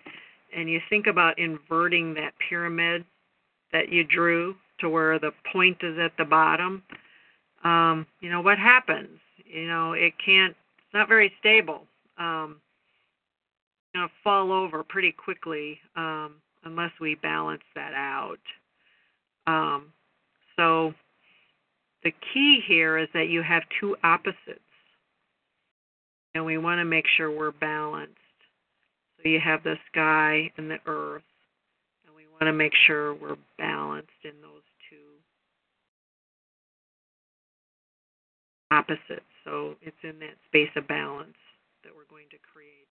and you think about inverting that pyramid that you drew to where the point is at the bottom, um, you know, what happens? You know, it can't, it's not very stable. Um, going to fall over pretty quickly um, unless we balance that out. Um, so the key here is that you have two opposites, and we want to make sure we're balanced. So you have the sky and the earth, and we want to make sure we're balanced in those two opposites. So it's in that space of balance that we're going to create.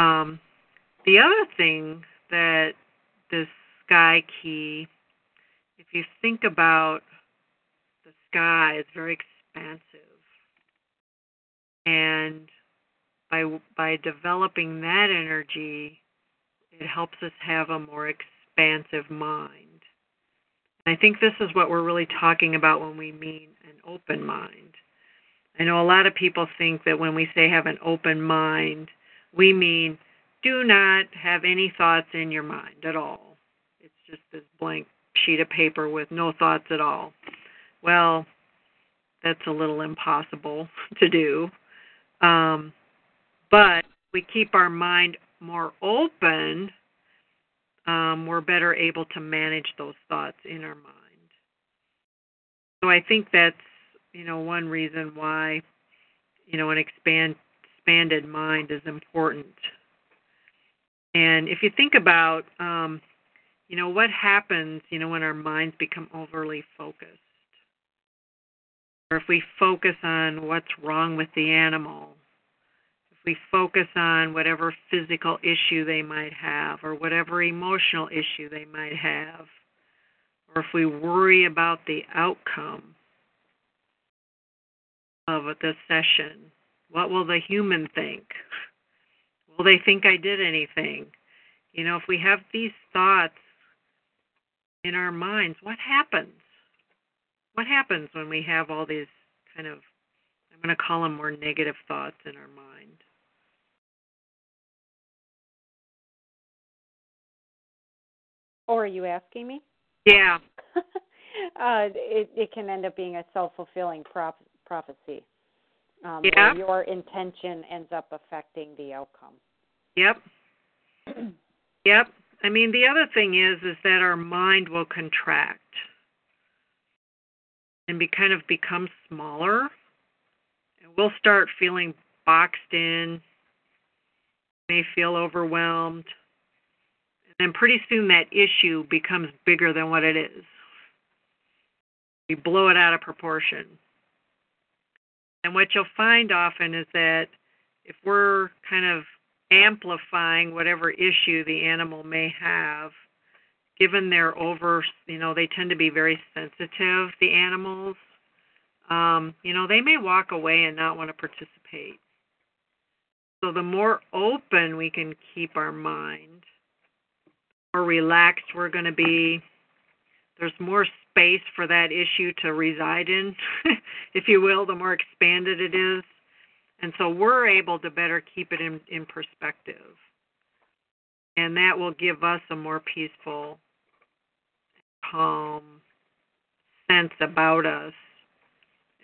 Um, the other thing that this sky ki, if you think about the sky, is very expansive. And by by developing that energy, it helps us have a more expansive mind. And I think this is what we're really talking about when we mean an open mind. I know a lot of people think that when we say have an open mind, we mean do not have any thoughts in your mind at all. It's just this blank sheet of paper with no thoughts at all. Well, that's a little impossible to do. Um, but we keep our mind more open, um, we're better able to manage those thoughts in our mind. So I think that's you know one reason why you know an expand expanded mind is important. And if you think about, um, you know, what happens, you know, when our minds become overly focused, or if we focus on what's wrong with the animal, if we focus on whatever physical issue they might have, or whatever emotional issue they might have, or if we worry about the outcome of the session, what will the human think? Will they think I did anything? You know, if we have these thoughts in our minds, what happens? What happens when we have all these kind of, I'm going to call them more negative thoughts in our mind? Or are you asking me? Yeah. uh, it, it can end up being a self fulfilling prop- prophecy um, yeah. your intention ends up affecting the outcome. Yep. yep. I mean, the other thing is is that our mind will contract and be kind of become smaller, and we'll start feeling boxed in. May feel overwhelmed, and then pretty soon that issue becomes bigger than what it is. We blow it out of proportion. And what you'll find often is that if we're kind of amplifying whatever issue the animal may have, given their over, you know, they tend to be very sensitive, the animals, um, you know, they may walk away and not want to participate. So the more open we can keep our mind, the more relaxed we're going to be, there's more space for that issue to reside in, if you will, the more expanded it is. And so we're able to better keep it in, in perspective. And that will give us a more peaceful, calm sense about us.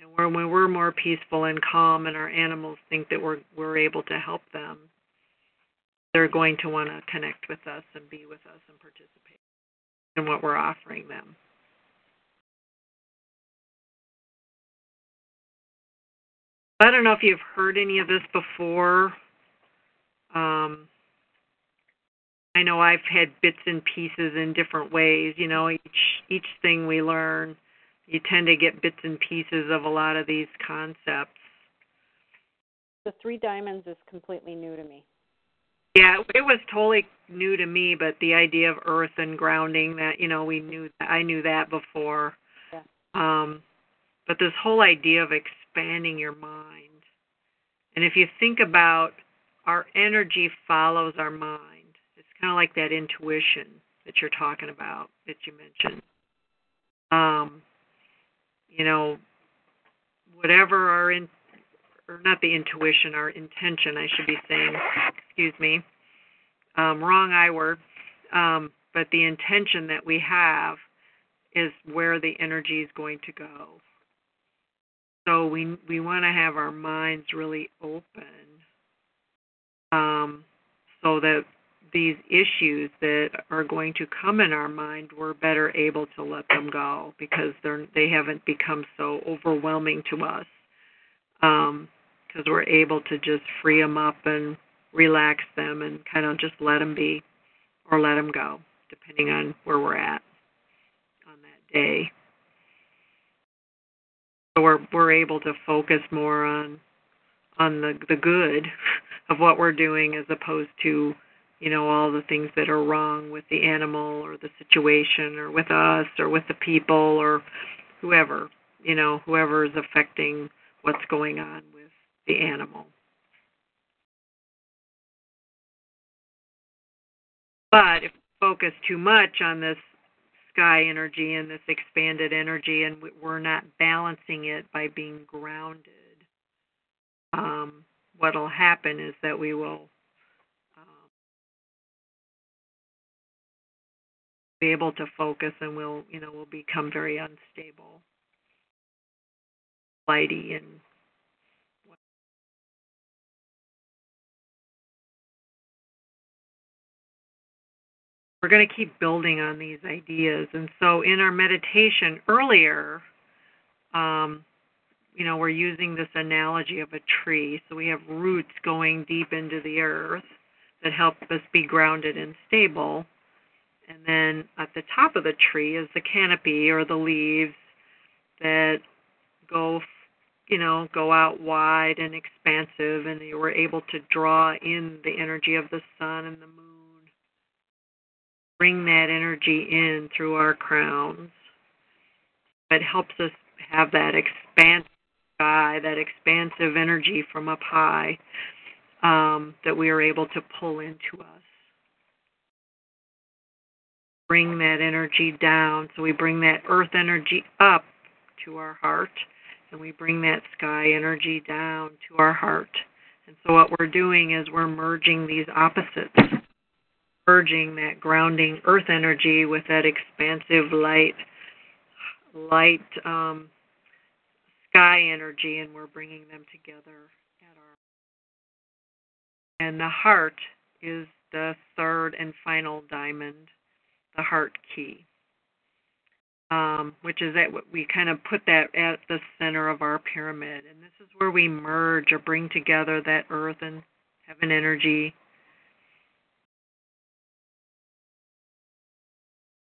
And when, we're more peaceful and calm and our animals think that we're we're able to help them, they're going to want to connect with us and be with us and participate in what we're offering them. I don't know if you've heard any of this before. Um, I know I've had bits and pieces in different ways. You know, each each thing we learn, you tend to get bits and pieces of a lot of these concepts. The three diamonds is completely new to me. Yeah, it was totally new to me, but the idea of earth and grounding that you know we knew I knew that before. Yeah. Um, but this whole idea of expanding your mind. And if you think about our energy follows our mind. It's kind of like that intuition that you're talking about that you mentioned. Um, you know, whatever our in or not the intuition, our intention, I should be saying, excuse me. Um, wrong I word. Um, but the intention that we have is where the energy is going to go. So we we want to have our minds really open um, so that these issues that are going to come in our mind, we're better able to let them go because they're they haven't become so overwhelming to us. Um, because we're able to just free them up and relax them and kind of just let them be or let them go, depending on where we're at on that day. So we're we're able to focus more on on the the good of what we're doing as opposed to you know all the things that are wrong with the animal or the situation or with us or with the people or whoever you know whoever is affecting what's going on with the animal. But if we focus too much on this sky energy and this expanded energy and we're not balancing it by being grounded. Um, what'll happen is that we will um, be able to focus and we'll you know we'll become very unstable flighty and we're going to keep building on these ideas and so in our meditation earlier um, you know, we're using this analogy of a tree. So we have roots going deep into the earth that help us be grounded and stable. And then at the top of the tree is the canopy or the leaves that go, you know, go out wide and expansive, and we're able to draw in the energy of the sun and the moon, bring that energy in through our crowns. It helps us have that expansive sky, that expansive energy from up high um, that we are able to pull into us. Bring that energy down. So we bring that earth energy up to our heart, and we bring that sky energy down to our heart. And so what we're doing is we're merging these opposites, merging that grounding earth energy with that expansive light, light um, sky energy and we're bringing them together at our and the heart is the third and final diamond the heart ki. Um, which is that we kind of put that at the center of our pyramid. And this is where we merge or bring together that earth and heaven energy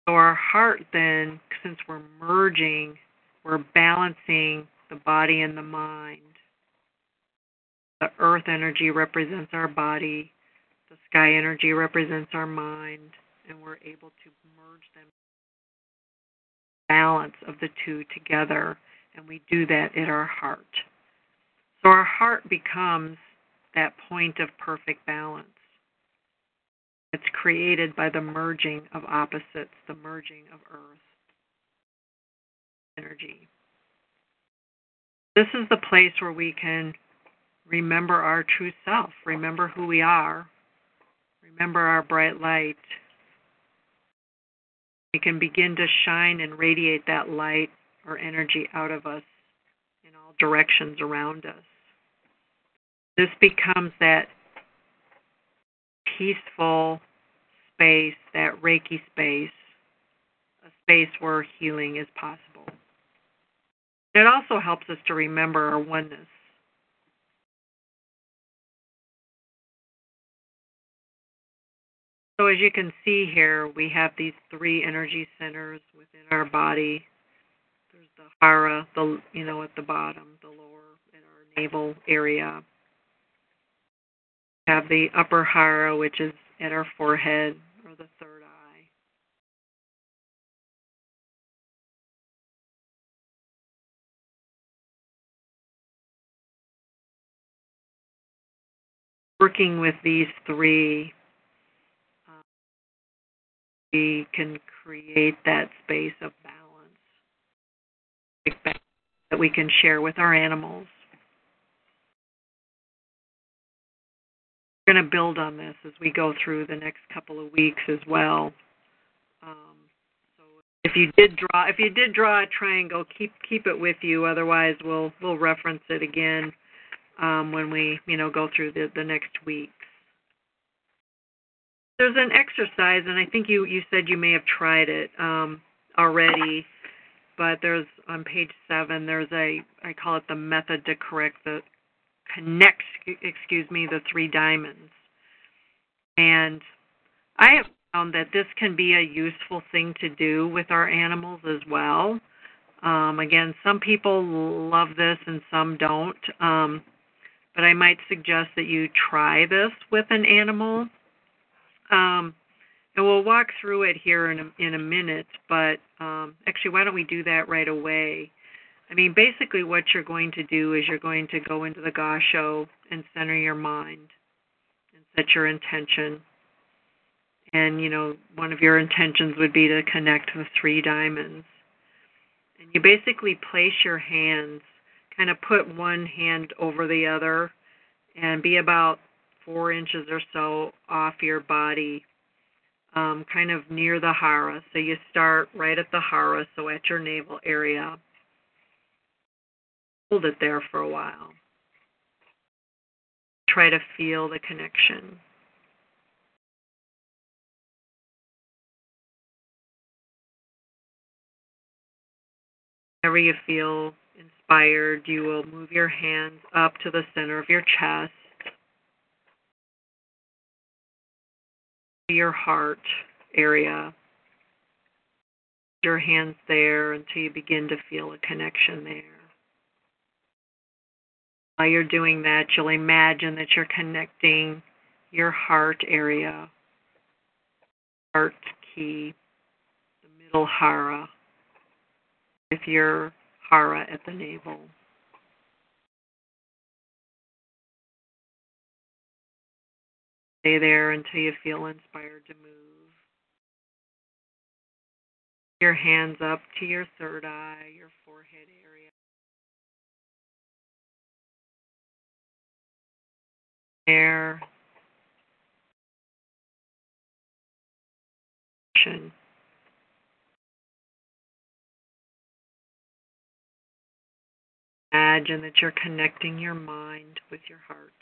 so our heart then since we're merging we're balancing the body and the mind. The earth energy represents our body, the sky energy represents our mind, and we're able to merge them balance of the two together and we do that in our heart. So our heart becomes that point of perfect balance. It's created by the merging of opposites, the merging of earth energy. This is the place where we can remember our true self, remember who we are, remember our bright light. We can begin to shine and radiate that light or energy out of us in all directions around us. This becomes that peaceful space, that Reiki space, a space where healing is possible. It also helps us to remember our oneness. So, as you can see here, we have these three energy centers within our body. There's the hara, the you know at the bottom, the lower in our navel area. Have the upper hara, which is at our forehead or the third eye. working with these three, um, we can create that space of balance that we can share with our animals. Going to build on this as we go through the next couple of weeks as well. Um, so if you did draw if you did draw a triangle, keep keep it with you. Otherwise, we'll we'll reference it again um, when we you know go through the the next weeks. There's an exercise, and I think you you said you may have tried it um, already, but there's on page seven. There's a I call it the method to correct the connect excuse me the three diamonds, and I have found that this can be a useful thing to do with our animals as well. Um, again, some people love this and some don't. Um, but I might suggest that you try this with an animal. Um, and we'll walk through it here in a, in a minute, but um, actually, why don't we do that right away? I mean, basically, what you're going to do is you're going to go into the Gasho and center your mind and set your intention. And you know one of your intentions would be to connect the three diamonds. And you basically place your hands kind of put one hand over the other and be about four inches or so off your body um, kind of near the hara. So you start right at the hara so at your navel area hold it there for a while try to feel the connection Whenever you feel inspired, you will move your hands up to the center of your chest, your heart area. Your hands there until you begin to feel a connection there. While you're doing that, you'll imagine that you're connecting your heart area, heart ki, the middle hara with your hara at the navel. Stay there until you feel inspired to move. Your hands up to your third eye, your forehead area. There. Imagine that you're connecting your mind with your heart.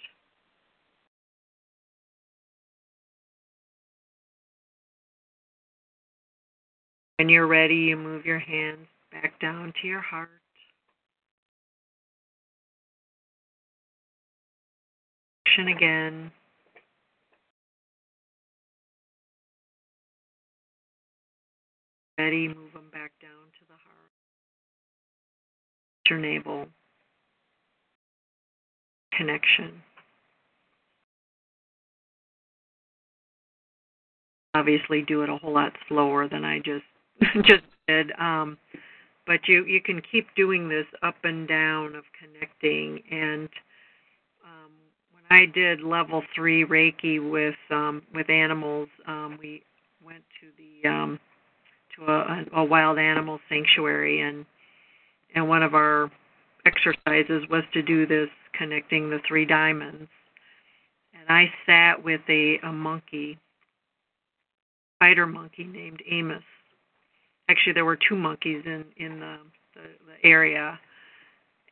When you're ready, you move your hands back down to your heart. Action again. Ready, move them back down to the heart. Your navel connection. Obviously, do it a whole lot slower than I just just did. Um, but you you can keep doing this up and down of connecting. And I did level three Reiki with um, with animals, um, we went to the um, to a, a wild animal sanctuary, and and one of our exercises was to do this connecting the three diamonds. And I sat with a, a monkey, spider monkey named Amos. Actually, there were two monkeys in in the the, the area,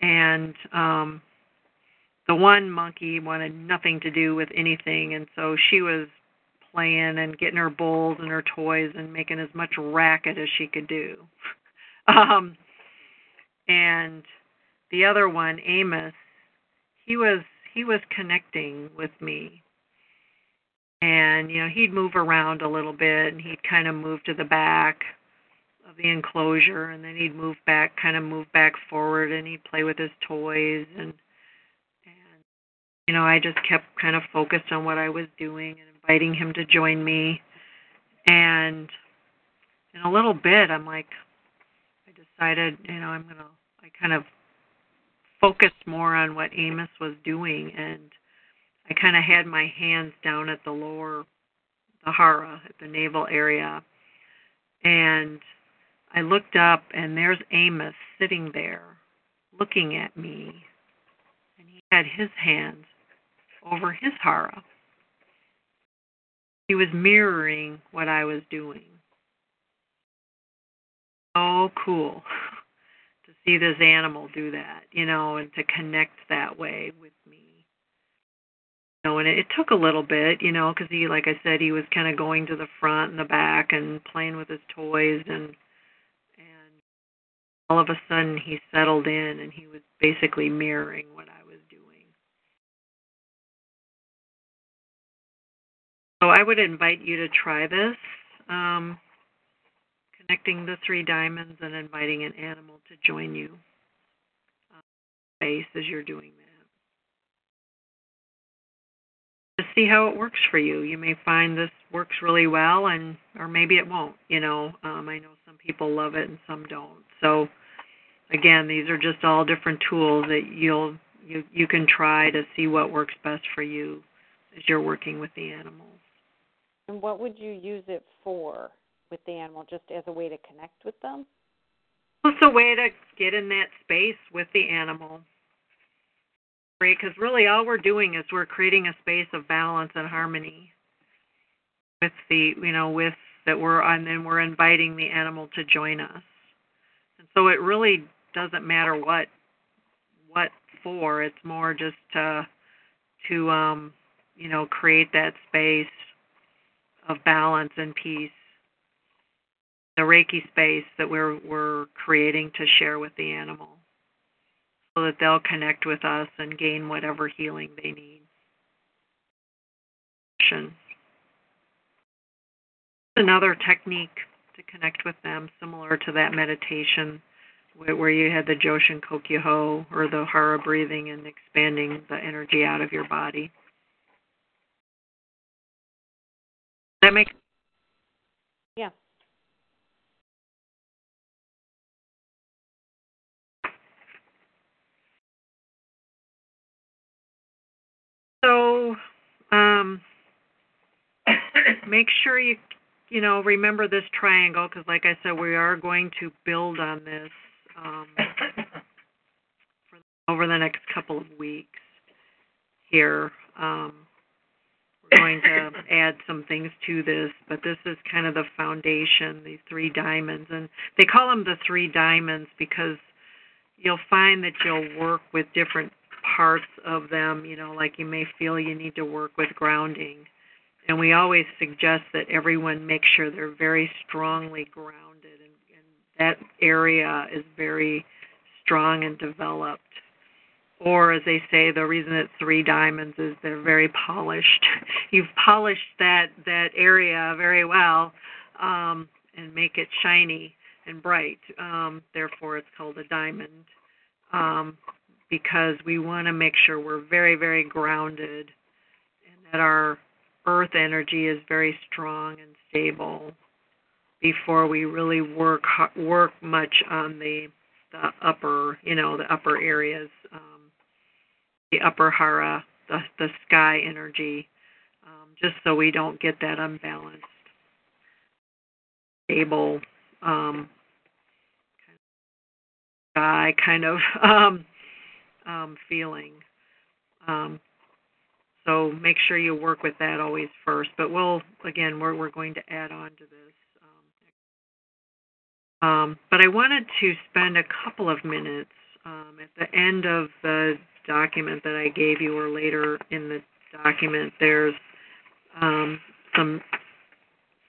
and um, the one monkey wanted nothing to do with anything, and so she was playing and getting her bowls and her toys and making as much racket as she could do. um, and the other one, Amos, he was he was connecting with me. And you know, he'd move around a little bit and he'd kind of move to the back of the enclosure and then he'd move back kind of move back forward and he'd play with his toys and and you know, I just kept kind of focused on what I was doing and inviting him to join me. And in a little bit I'm like I decided, you know, I'm going to I kind of focused more on what Amos was doing, and I kind of had my hands down at the lower, the hara, at the navel area, and I looked up, and there's Amos sitting there, looking at me, and he had his hands over his hara. He was mirroring what I was doing. so cool to see this animal do that, you know, and to connect that way with me. You know, and it, it took a little bit, you know, because he, like I said, he was kind of going to the front and the back and playing with his toys, and and all of a sudden he settled in and he was basically mirroring what I So I would invite you to try this. Um, connecting the three diamonds and inviting an animal to join you um, as you're doing that. Just see how it works for you. You may find this works really well, and or maybe it won't. You know, um, I know some people love it and some don't. So again, these are just all different tools that you'll you you can try to see what works best for you as you're working with the animals. And what would you use it for? with the animal just as a way to connect with them? It's a way to get in that space with the animal. Because really all we're doing is we're creating a space of balance and harmony with the, you know, with that we're, and then we're inviting the animal to join us. And so it really doesn't matter what, what for. It's more just to, to, um, you know, create that space of balance and peace the Reiki space that we're we're creating to share with the animal so that they'll connect with us and gain whatever healing they need. Another technique to connect with them, similar to that meditation where you had the Joshin Kokyu or the Hara breathing and expanding the energy out of your body. That makes yeah. So, um, make sure you you know remember this triangle because, like I said, we are going to build on this um, for, over the next couple of weeks. Here, um, going to add some things to this, but this is kind of the foundation. These three diamonds, and they call them the three diamonds because you'll find that you'll work with different parts of them, you know, like you may feel you need to work with grounding. And we always suggest that everyone make sure they're very strongly grounded and, and that area is very strong and developed. Or as they say, the reason it's three diamonds is they're very polished. You've polished that that area very well um, and make it shiny and bright. Um, therefore, it's called a diamond. Um, because we want to make sure we're very, very grounded and that our earth energy is very strong and stable before we really work work much on the the upper, you know, the upper areas, the upper hara, the the sky energy, um, just so we don't get that unbalanced, stable um, sky kind of um, um, feeling. Um, so make sure you work with that always first. But we'll again, we're we're going to add on to this. Um, um, but I wanted to spend a couple of minutes um, at the end of the document that I gave you, or later in the document. There's um, some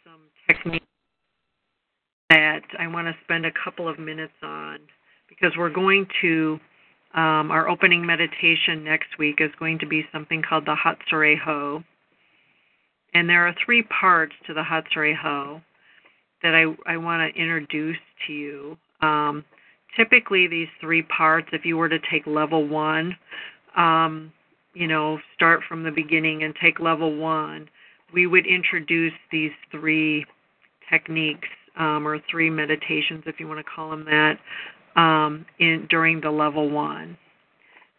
some techniques that I want to spend a couple of minutes on because we're going to um, our opening meditation next week is going to be something called the Hatsurei Ho. And there are three parts to the Hatsurei Ho that I, I want to introduce to you. Um, typically, these three parts, if you were to take level one, um, you know, start from the beginning and take level one, we would introduce these three techniques um, or three meditations, if you want to call them that, um, in during the level one.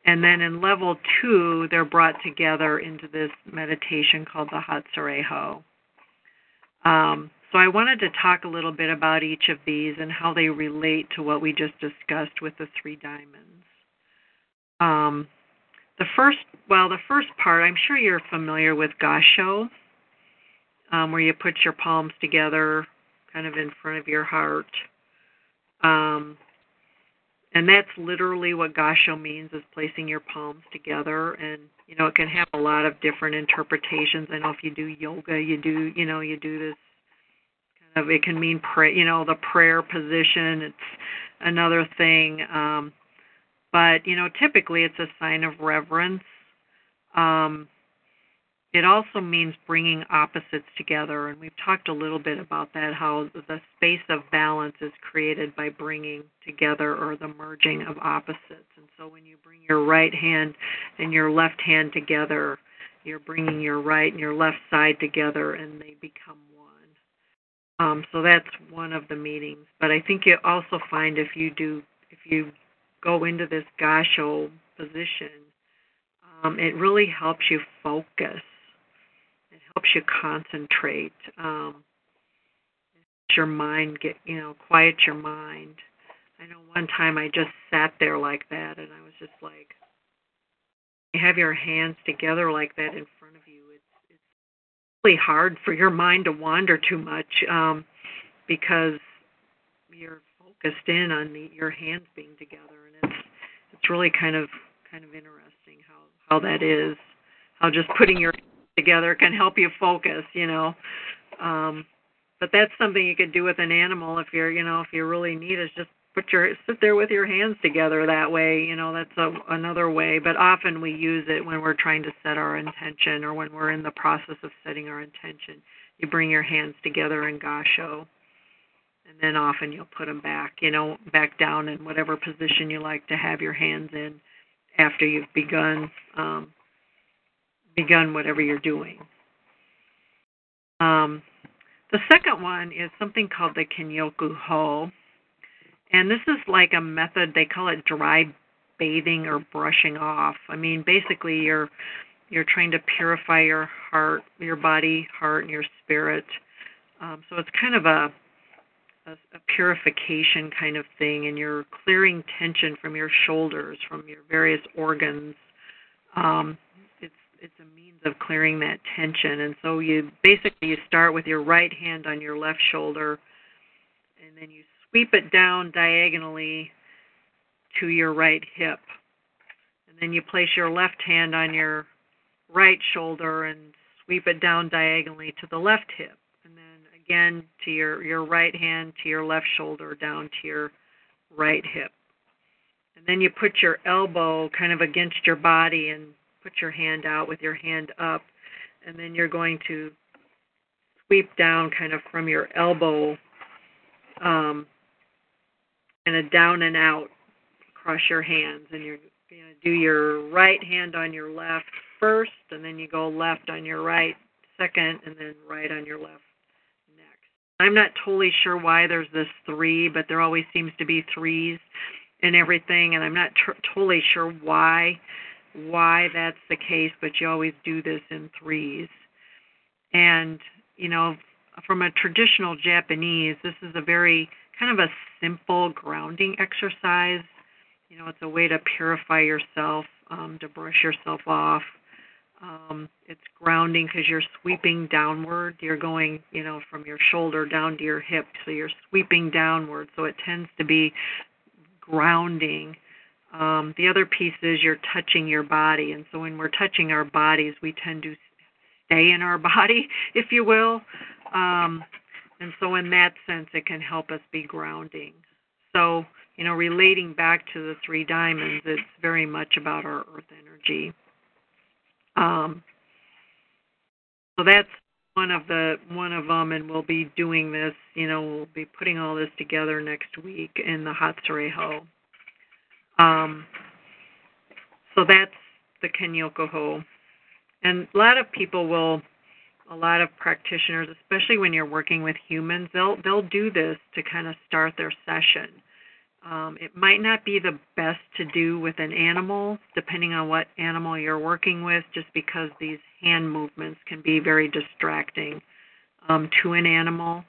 And then in level two, they're brought together into this meditation called the Hatsurei Um, so I wanted to talk a little bit about each of these and how they relate to what we just discussed with the three diamonds. Um, the first, well, the first part, I'm sure you're familiar with Gassho, um, where you put your palms together, kind of in front of your heart. Um, and that's literally what gasho means is placing your palms together. And you know it can have a lot of different interpretations. I know if you do yoga you do you know you do this it can mean pray you know the prayer position it's another thing um but you know typically it's a sign of reverence um it also means bringing opposites together, and we've talked a little bit about that how the space of balance is created by bringing together or the merging of opposites. And so when you bring your right hand and your left hand together, you're bringing your right and your left side together and they become. Um, so that's one of the meetings. But I think you also find if you do, if you go into this gasho position, um, it really helps you focus It helps you concentrate. Um, your mind get you know quiet your mind. I know one time I just sat there like that, and I was just like, you have your hands together like that in front of you. It's it's really hard for your mind to wander too much um, because you're focused in on the, your hands being together, and it's it's really kind of kind of interesting how how that is. How just putting your hands together can help you focus, you know. Um, but that's something you could do with an animal if you're, you know, if you really need is just put your sit there with your hands together that way, you know, that's a, another way, but often we use it when we're trying to set our intention or when we're in the process of setting our intention. You bring your hands together in gasho and then often you'll put them back, you know, back down in whatever position you like to have your hands in after you've begun um, begun whatever you're doing. Um, the second one is something called the Kenyoku Ho. And this is like a method, they call it dry bathing or brushing off. I mean, basically you're you're trying to purify your heart, your body, heart, and your spirit. Um, so it's kind of a, a, a purification kind of thing, and you're clearing tension from your shoulders, from your various organs. Um, it's a means of clearing that tension. And so you basically you start with your right hand on your left shoulder, and then you sweep it down diagonally to your right hip. And then you place your left hand on your right shoulder and sweep it down diagonally to the left hip. And then again to your, your right hand to your left shoulder down to your right hip. And then you put your elbow kind of against your body and put your hand out with your hand up, and then you're going to sweep down kind of from your elbow um, and a down and out across your hands. And you're going to do your right hand on your left first, and then you go left on your right second, and then right on your left next. I'm not totally sure why there's this three, but there always seems to be threes and everything, and I'm not tr- totally sure why why that's the case, but you always do this in threes. And, you know, from a traditional Japanese, this is a very kind of a simple grounding exercise. You know, it's a way to purify yourself, um, to brush yourself off. Um, it's grounding because you're sweeping downward. You're going, you know, from your shoulder down to your hip, so you're sweeping downward. So it tends to be grounding um, the other piece is you're touching your body, and so when we're touching our bodies, we tend to stay in our body, if you will. Um, and so, in that sense, it can help us be grounding. So, you know, relating back to the three diamonds, it's very much about our earth energy. Um, so that's one of the one of them, and we'll be doing this. You know, we'll be putting all this together next week in the Hatsureiho. Um, so that's the Kenyoku And a lot of people will, a lot of practitioners, especially when you're working with humans, they'll they'll do this to kind of start their session. Um, it might not be the best to do with an animal, depending on what animal you're working with, just because these hand movements can be very distracting um, to an animal.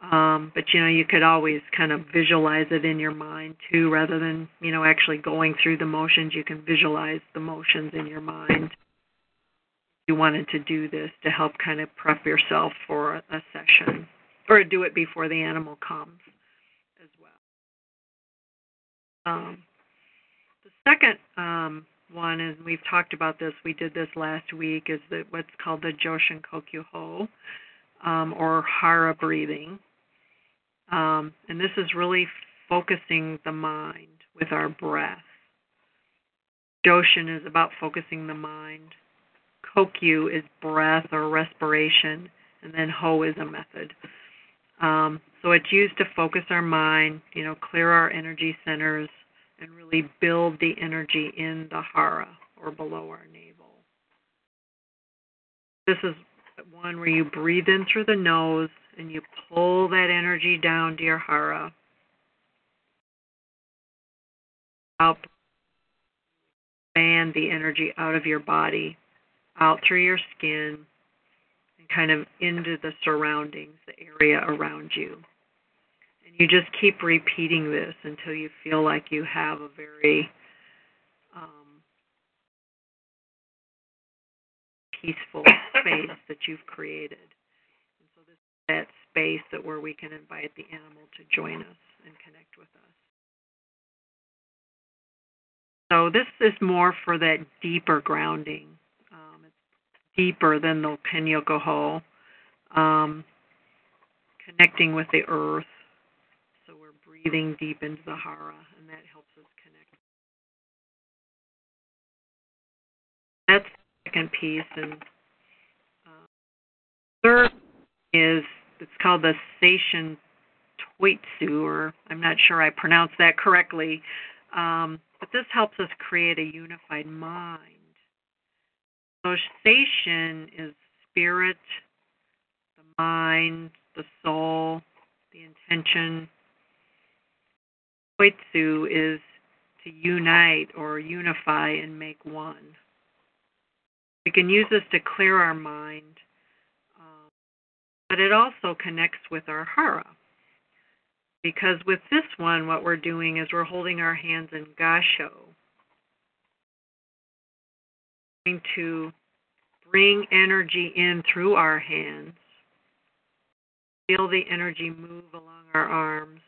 Um, but you know, you could always kind of visualize it in your mind too, rather than you know actually going through the motions. You can visualize the motions in your mind. You wanted to do this to help kind of prep yourself for a, session, or do it before the animal comes as well. Um, the second um, one, and we've talked about this, we did this last week, is what's called the Joshin Kokyu Ho, um, or Hara breathing. Um, and this is really focusing the mind with our breath. Joshin is about focusing the mind. Kokyu is breath or respiration, and then Ho is a method. Um, so it's used to focus our mind, you know, clear our energy centers, and really build the energy in the hara or below our navel. This is one where you breathe in through the nose and you pull that energy down to your hara. Out, expand the energy out of your body, out through your skin, and kind of into the surroundings, the area around you. And you just keep repeating this until you feel like you have a very um, peaceful space that you've created. And so this is that space that where we can invite the animal to join us and connect with us. So this is more for that deeper grounding. Deeper than the Kenyoku Ho, um, connecting with the earth. So we're breathing deep into the Hara, and that helps us connect. That's the second piece, and uh, third is it's called the Seishin Toitsu, or I'm not sure I pronounced that correctly. Um, but this helps us create a unified mind. So Seishin is spirit, the mind, the soul, the intention. Toitsu is to unite or unify and make one. We can use this to clear our mind, um, but it also connects with our hara because with this one, what we're doing is we're holding our hands in gasho, going to bring energy in through our hands. Feel the energy move along our arms,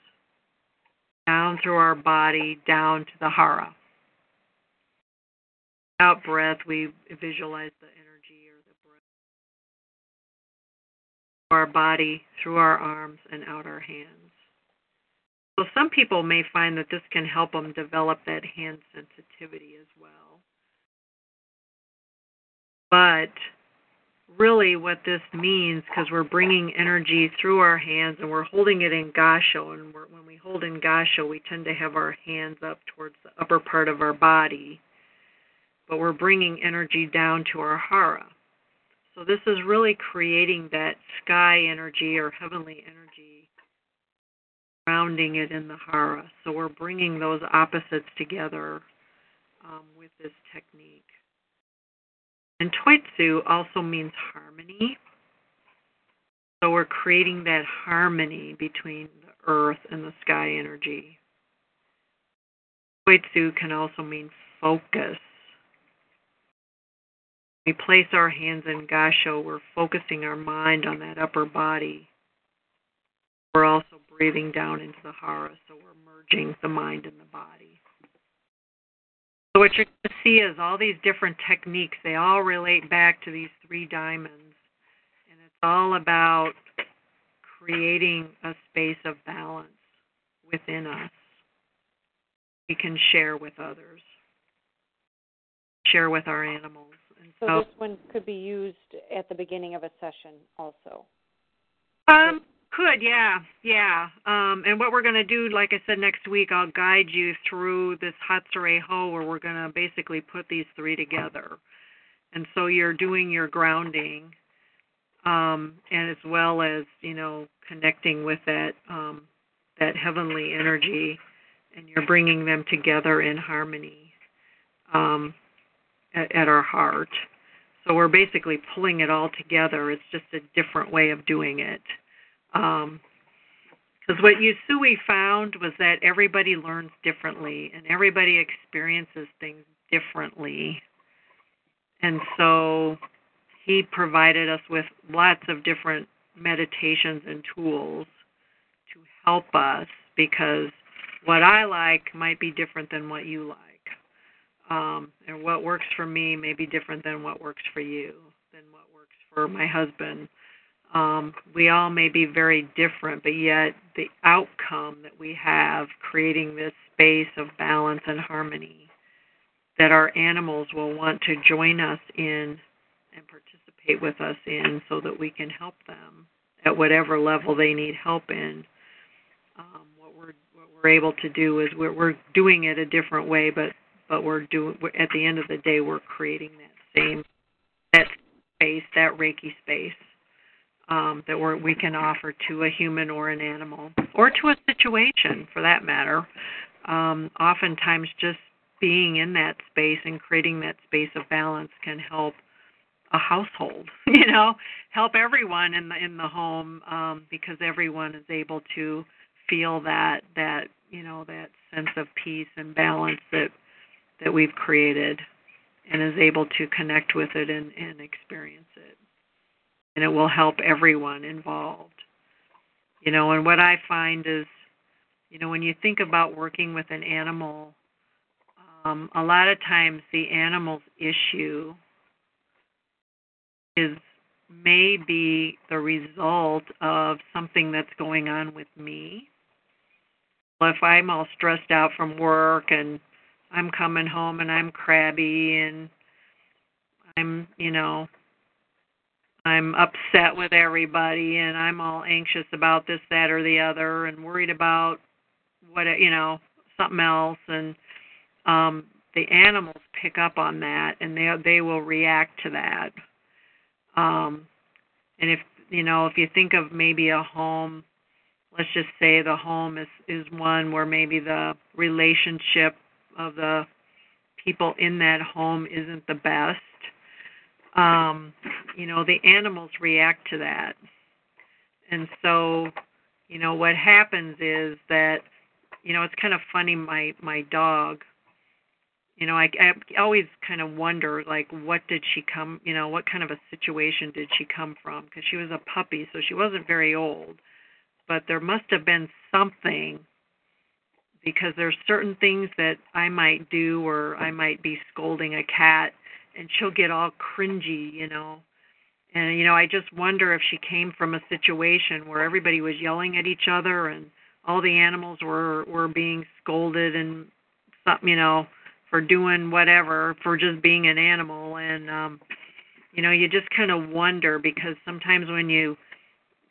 down through our body, down to the hara. Out breath, we visualize the energy or the breath. Through our body, through our arms, and out our hands. So some people may find that this can help them develop that hand sensitivity as well. But really, what this means, because we're bringing energy through our hands and we're holding it in gasho, and when we hold in gasho, we tend to have our hands up towards the upper part of our body, but we're bringing energy down to our hara. So this is really creating that sky energy or heavenly energy grounding it in the hara. So we're bringing those opposites together um, with this technique. And toitsu also means harmony. So we're creating that harmony between the earth and the sky energy. Toitsu can also mean focus. We place our hands in gasho, we're focusing our mind on that upper body. We're also breathing down into the hara, so we're merging the mind and the body. So what you're going to see is all these different techniques. They all relate back to these three diamonds, and it's all about creating a space of balance within us. We can share with others, share with our animals. And so, so this one could be used at the beginning of a session, also. Um, could, yeah, yeah. Um, and what we're going to do, like I said, next week, I'll guide you through this Hatsurei Ho, where we're going to basically put these three together. And so you're doing your grounding, um, and as well as you know connecting with that um, that heavenly energy, and you're bringing them together in harmony um, at, at our heart. So we're basically pulling it all together. It's just a different way of doing it. Um, because what Usui found was that everybody learns differently and everybody experiences things differently. And so he provided us with lots of different meditations and tools to help us because what I like might be different than what you like. Um, and what works for me may be different than what works for you, than what works for my husband. Um, we all may be very different, but yet the outcome that we have creating this space of balance and harmony that our animals will want to join us in and participate with us in so that we can help them at whatever level they need help in. Um, what we're what we're able to do is we're we're doing it a different way, but but we're doing at the end of the day we're creating that same that space, that Reiki space um, that we can offer to a human or an animal or to a situation for that matter. Um, oftentimes, just being in that space and creating that space of balance can help a household you know help everyone in the in the home um because everyone is able to feel that that you know that sense of peace and balance that that we've created and is able to connect with it and, and experience it and it will help everyone involved you know and what i find is you know when you think about working with an animal um, a lot of times the animal's issue is may be the result of something that's going on with me. Well, if I'm all stressed out from work and I'm coming home and I'm crabby and I'm, you know, I'm upset with everybody and I'm all anxious about this, that, or the other and worried about what, you know, something else and um, the animals pick up on that and they they will react to that. Um, and if you know, if you think of maybe a home, let's just say the home is is one where maybe the relationship of the people in that home isn't the best. Um, you know, the animals react to that. And so, you know, what happens is that, you know, it's kind of funny. My my dog, you know, I, I always kind of wonder, like, what did she come, you know, what kind of a situation did she come from? Because she was a puppy, so she wasn't very old. But there must have been something because there's certain things that I might do, or I might be scolding a cat, and she'll get all cringy, you know. And you know, I just wonder if she came from a situation where everybody was yelling at each other, and all the animals were were being scolded, and something, you know for doing whatever for just being an animal and um you know you just kind of wonder because sometimes when you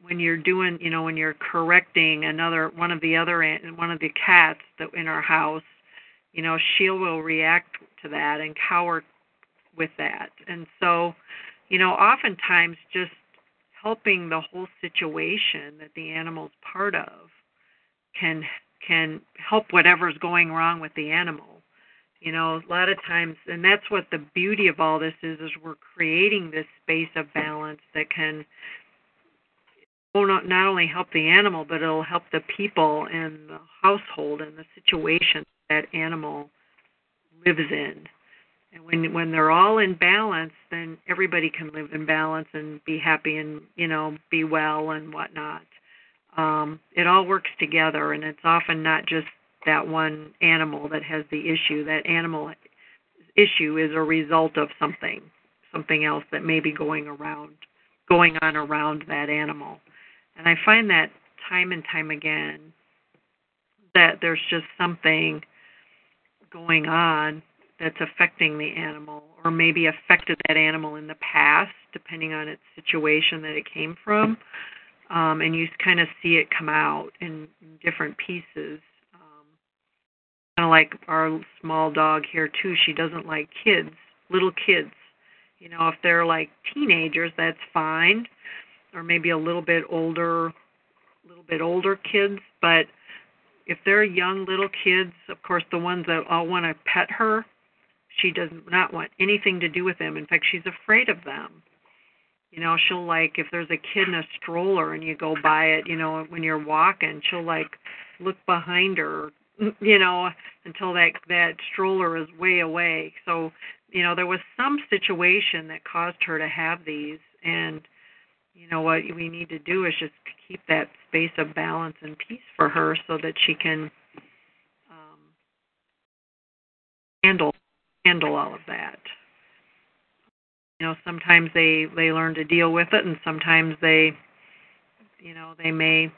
when you're doing you know when you're correcting another one of the other one of the cats that in our house you know she will react to that and cower with that. And so you know oftentimes just helping the whole situation that the animal's part of can can help whatever's going wrong with the animal. You know a lot of times and that's what the beauty of all this is is we're creating this space of balance that can not only help the animal but it'll help the people and the household and the situation that animal lives in and when when they're all in balance then everybody can live in balance and be happy and you know be well and whatnot um it all works together and it's often not just that one animal that has the issue. That animal issue is a result of something, something else that may be going around, going on around that animal. And I find that time and time again that there's just something going on that's affecting the animal or maybe affected that animal in the past depending on its situation that it came from um, and you kind of see it come out in, in different pieces Um, kind of like our small dog here too. She doesn't like kids, little kids. You know, if they're like teenagers, that's fine, or maybe a little bit older, a little bit older kids. But if they're young little kids, of course, the ones that all want to pet her, she does not want anything to do with them. In fact, she's afraid of them. You know, she'll like if there's a kid in a stroller and you go by it, you know, when you're walking, she'll like look behind her you know, until that that stroller is way away. So, you know, there was some situation that caused her to have these and you know what we need to do is just keep that space of balance and peace for her so that she can um, handle handle all of that. You know, sometimes they they learn to deal with it, and sometimes they, you know, they may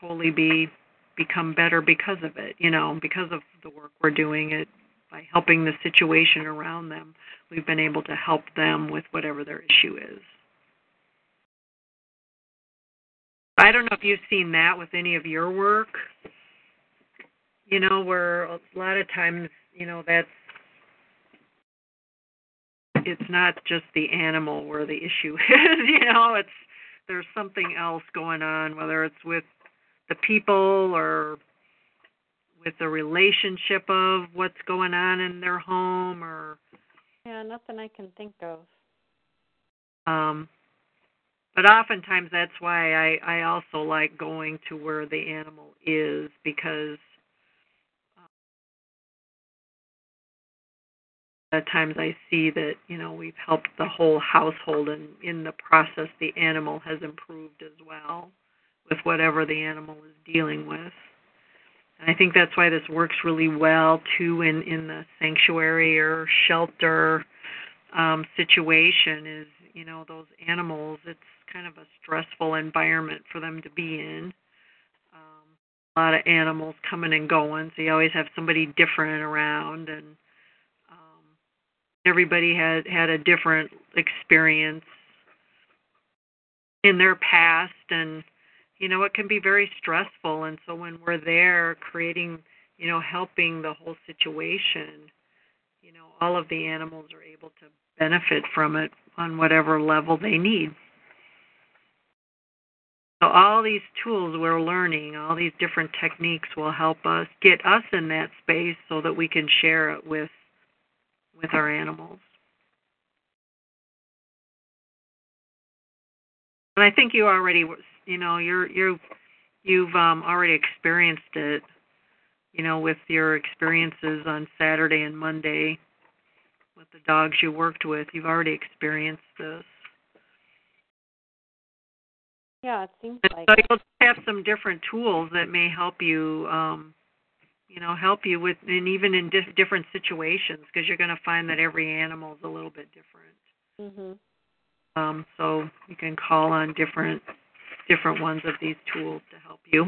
totally be become better because of it. You know, because of the work we're doing it by helping the situation around them, we've been able to help them with whatever their issue is. I don't know if you've seen that with any of your work. You know, where a lot of times, you know, that's it's not just the animal where the issue is, you know, it's there's something else going on, whether it's with the people or with the relationship of what's going on in their home or yeah, nothing I can think of. Um but oftentimes that's why I I also like going to where the animal is because at times I see that you know we've helped the whole household, and in the process, the animal has improved as well with whatever the animal is dealing with. And I think that's why this works really well too in in the sanctuary or shelter um, situation. Is you know those animals, it's kind of a stressful environment for them to be in. Um, a lot of animals coming and going, so you always have somebody different around and everybody had had a different experience in their past. And you know it can be very stressful. And so when we're there creating you know helping the whole situation you know all of the animals are able to benefit from it on whatever level they need. So all these tools we're learning all these different techniques will help us get us in that space so that we can share it with with our animals. And I think you already, you know, you're you're you've um, already experienced it, you know, with your experiences on Saturday and Monday with the dogs you worked with. You've already experienced this. Yeah, it seems like. So you'll have some different tools that may help you um, you know help you with and even in di- different situations because you're going to find that every animal is a little bit different. Mhm um so you can call on different different ones of these tools to help you.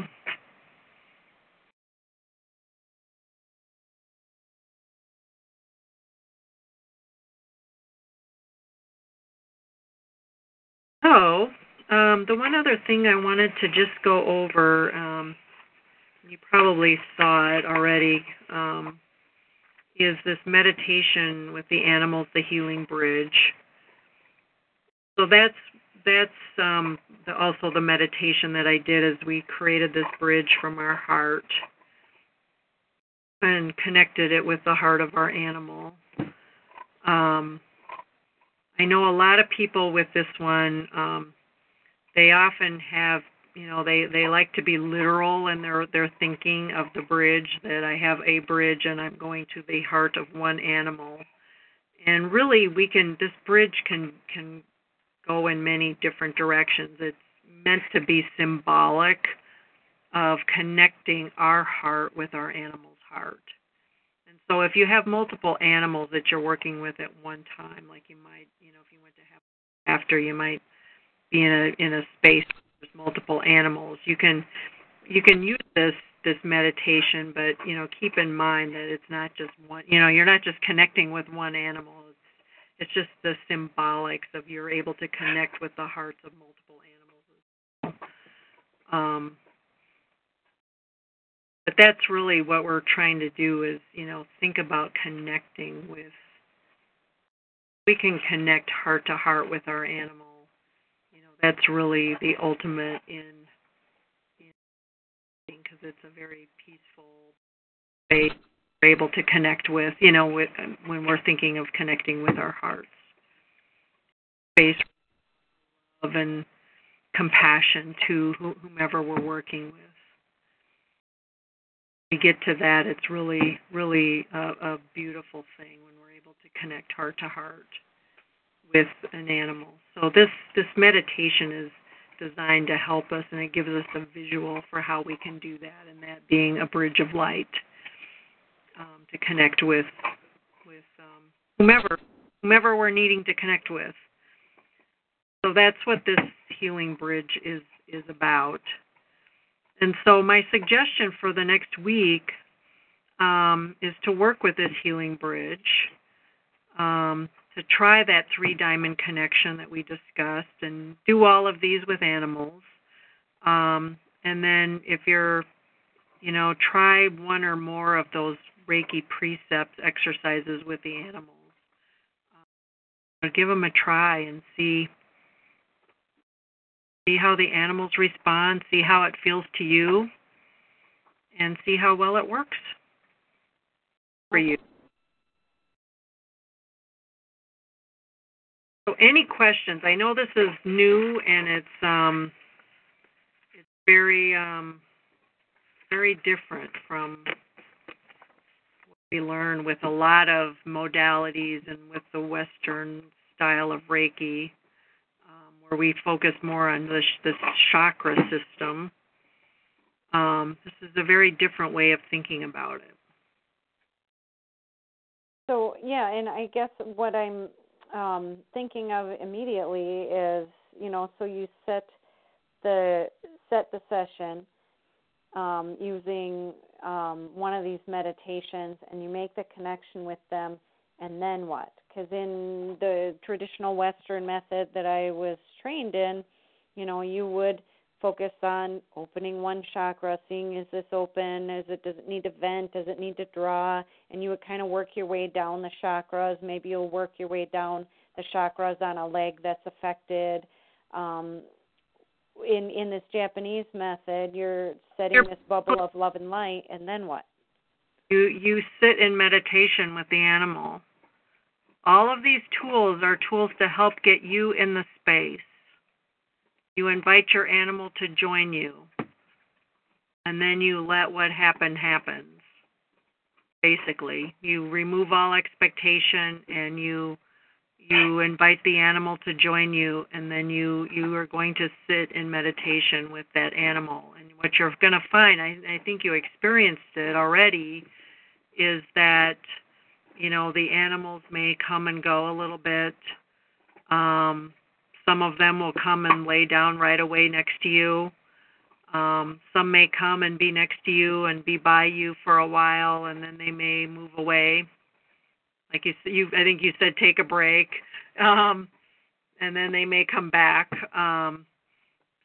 So, um, the one other thing I wanted to just go over, um, you probably saw it already, um, is this meditation with the animals, the healing bridge. So that's that's um, the, also the meditation that I did as we created this bridge from our heart and connected it with the heart of our animal. Um, I know a lot of people with this one. Um, they often have you know they they like to be literal in their their thinking of the bridge that I have a bridge and I'm going to the heart of one animal. And really we can this bridge can can go in many different directions. It's meant to be symbolic of connecting our heart with our animal's heart. And so if you have multiple animals that you're working with at one time like you might you know if you went to have after you might be in a in a space there's multiple animals. You can you can use this this meditation, but you know keep in mind that it's not just one. You know you're not just connecting with one animal. It's it's just the symbolics of you're able to connect with the hearts of multiple animals. Um, but that's really what we're trying to do is you know think about connecting with we can connect heart to heart with our animal that's really the ultimate in because it's a very peaceful way we're able to connect with you know with, when we're thinking of connecting with our hearts. Space love and compassion to whomever we're working with. We get to that it's really really a, a beautiful thing when we're able to connect heart to heart with an animal. So this this meditation is designed to help us, and it gives us a visual for how we can do that, and that being a bridge of light um, to connect with with um, whomever whomever we're needing to connect with. So that's what this healing bridge is is about. And so my suggestion for the next week um, is to work with this healing bridge, um, to try that three diamond connection that we discussed, and do all of these with animals. Um, and then if you're, you know, try one or more of those Reiki precept exercises with the animals. Uh, give them a try and see see how the animals respond, see how it feels to you, and see how well it works for you. So any questions? I know this is new and it's um it's very um very different from what we learn with a lot of modalities and with the western style of Reiki where we focus more on this the chakra system. Um, this is a very different way of thinking about it. So yeah, and I guess what I'm um, thinking of immediately is, you know, so you set the set the session um, using um, one of these meditations, and you make the connection with them, and then what? because in the traditional Western method that I was trained in, you know, you would focus on opening one chakra, seeing is this open, is it does it need to vent, does it need to draw, and you would kind of work your way down the chakras. Maybe you'll work your way down the chakras on a leg that's affected. Um, in in this Japanese method, you're setting this bubble of love and light, and then what? You you sit in meditation with the animal all of these tools are tools to help get you in the space. You invite your animal to join you, and then you let what happened happens. Basically, you remove all expectation and you you invite the animal to join you and then you you are going to sit in meditation with that animal and what you're going to find I, I think you experienced it already is that you know the animals may come and go a little bit um some of them will come and lay down right away next to you. Um some may come and be next to you and be by you for a while and then they may move away. Like you you I think you said take a break um and then they may come back. Um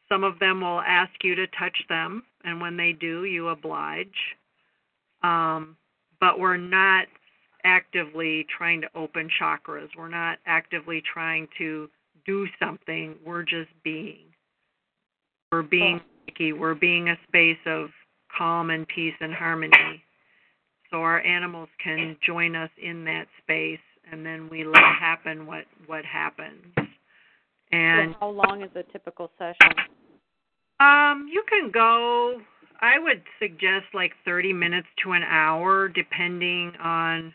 some of them will ask you to touch them and when they do you oblige. Um but we're not actively trying to open chakras. We're not actively trying to do something. We're just being. We're being we're being a space of calm and peace and harmony. So our animals can join us in that space and then we let happen what what happens. And so how long is a typical session? Um, you can go I would suggest like 30 minutes to an hour depending on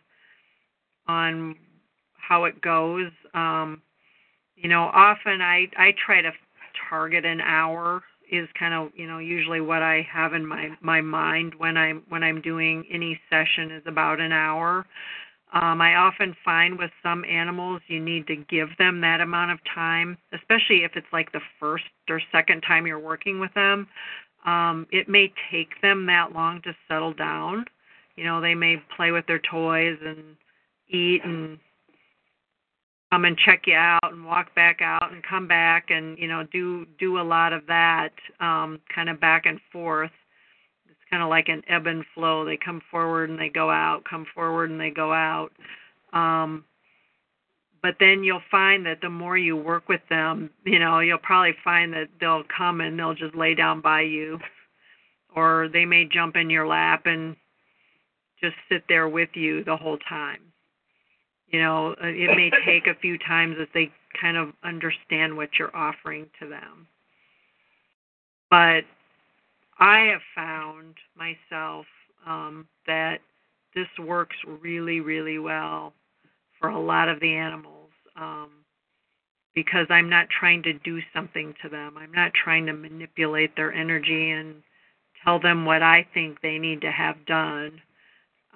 on how it goes. Um, you know, often I I try to target an hour is kind of you know usually what I have in my my mind when I'm when I'm doing any session is about an hour. Um, I often find with some animals you need to give them that amount of time, especially if it's like the first or second time you're working with them. Um, it may take them that long to settle down. You know, they may play with their toys and eat and come and check you out and walk back out and come back and you know do do a lot of that um kind of back and forth. It's kind of like an ebb and flow. They come forward and they go out come forward and they go out. Um but then you'll find that the more you work with them you know you'll probably find that they'll come and they'll just lay down by you. Or they may jump in your lap and just sit there with you the whole time you know, uh, it may take a few times as they kind of understand what you're offering to them. But I have found myself um, that this works really, really well for a lot of the animals um, because I'm not trying to do something to them. I'm not trying to manipulate their energy and tell them what I think they need to have done.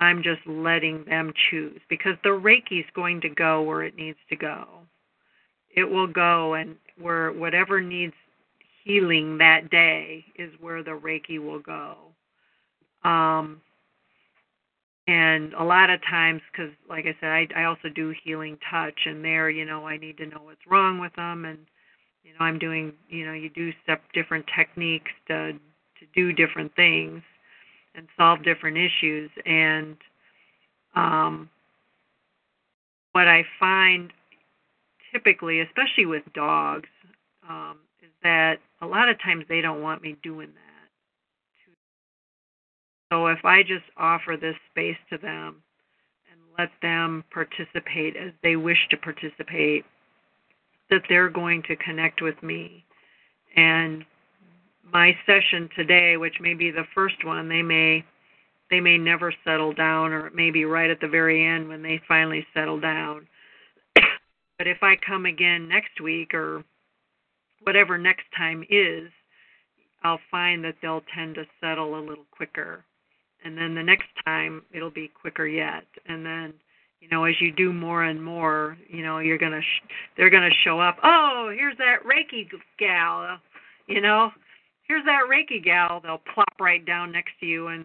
I'm just letting them choose because the Reiki's going to go where it needs to go. It will go and where whatever needs healing that day is where the Reiki will go. Um, and a lot of times, because like I said, I, I also do healing touch, and there, you know, I need to know what's wrong with them, and you know, I'm doing, you know, you do step different techniques to to do different things and solve different issues, and um, what I find typically, especially with dogs, um, is that a lot of times they don't want me doing that. So if I just offer this space to them and let them participate as they wish to participate, that they're going to connect with me. And my session today, which may be the first one, they may they may never settle down or it may be right at the very end when they finally settle down. but if I come again next week or whatever next time is, I'll find that they'll tend to settle a little quicker. And then the next time it'll be quicker yet. And then you know as you do more and more you know you're going to sh- they're going to show up oh here's that reiki gal you know here's that reiki gal they'll plop right down next to you and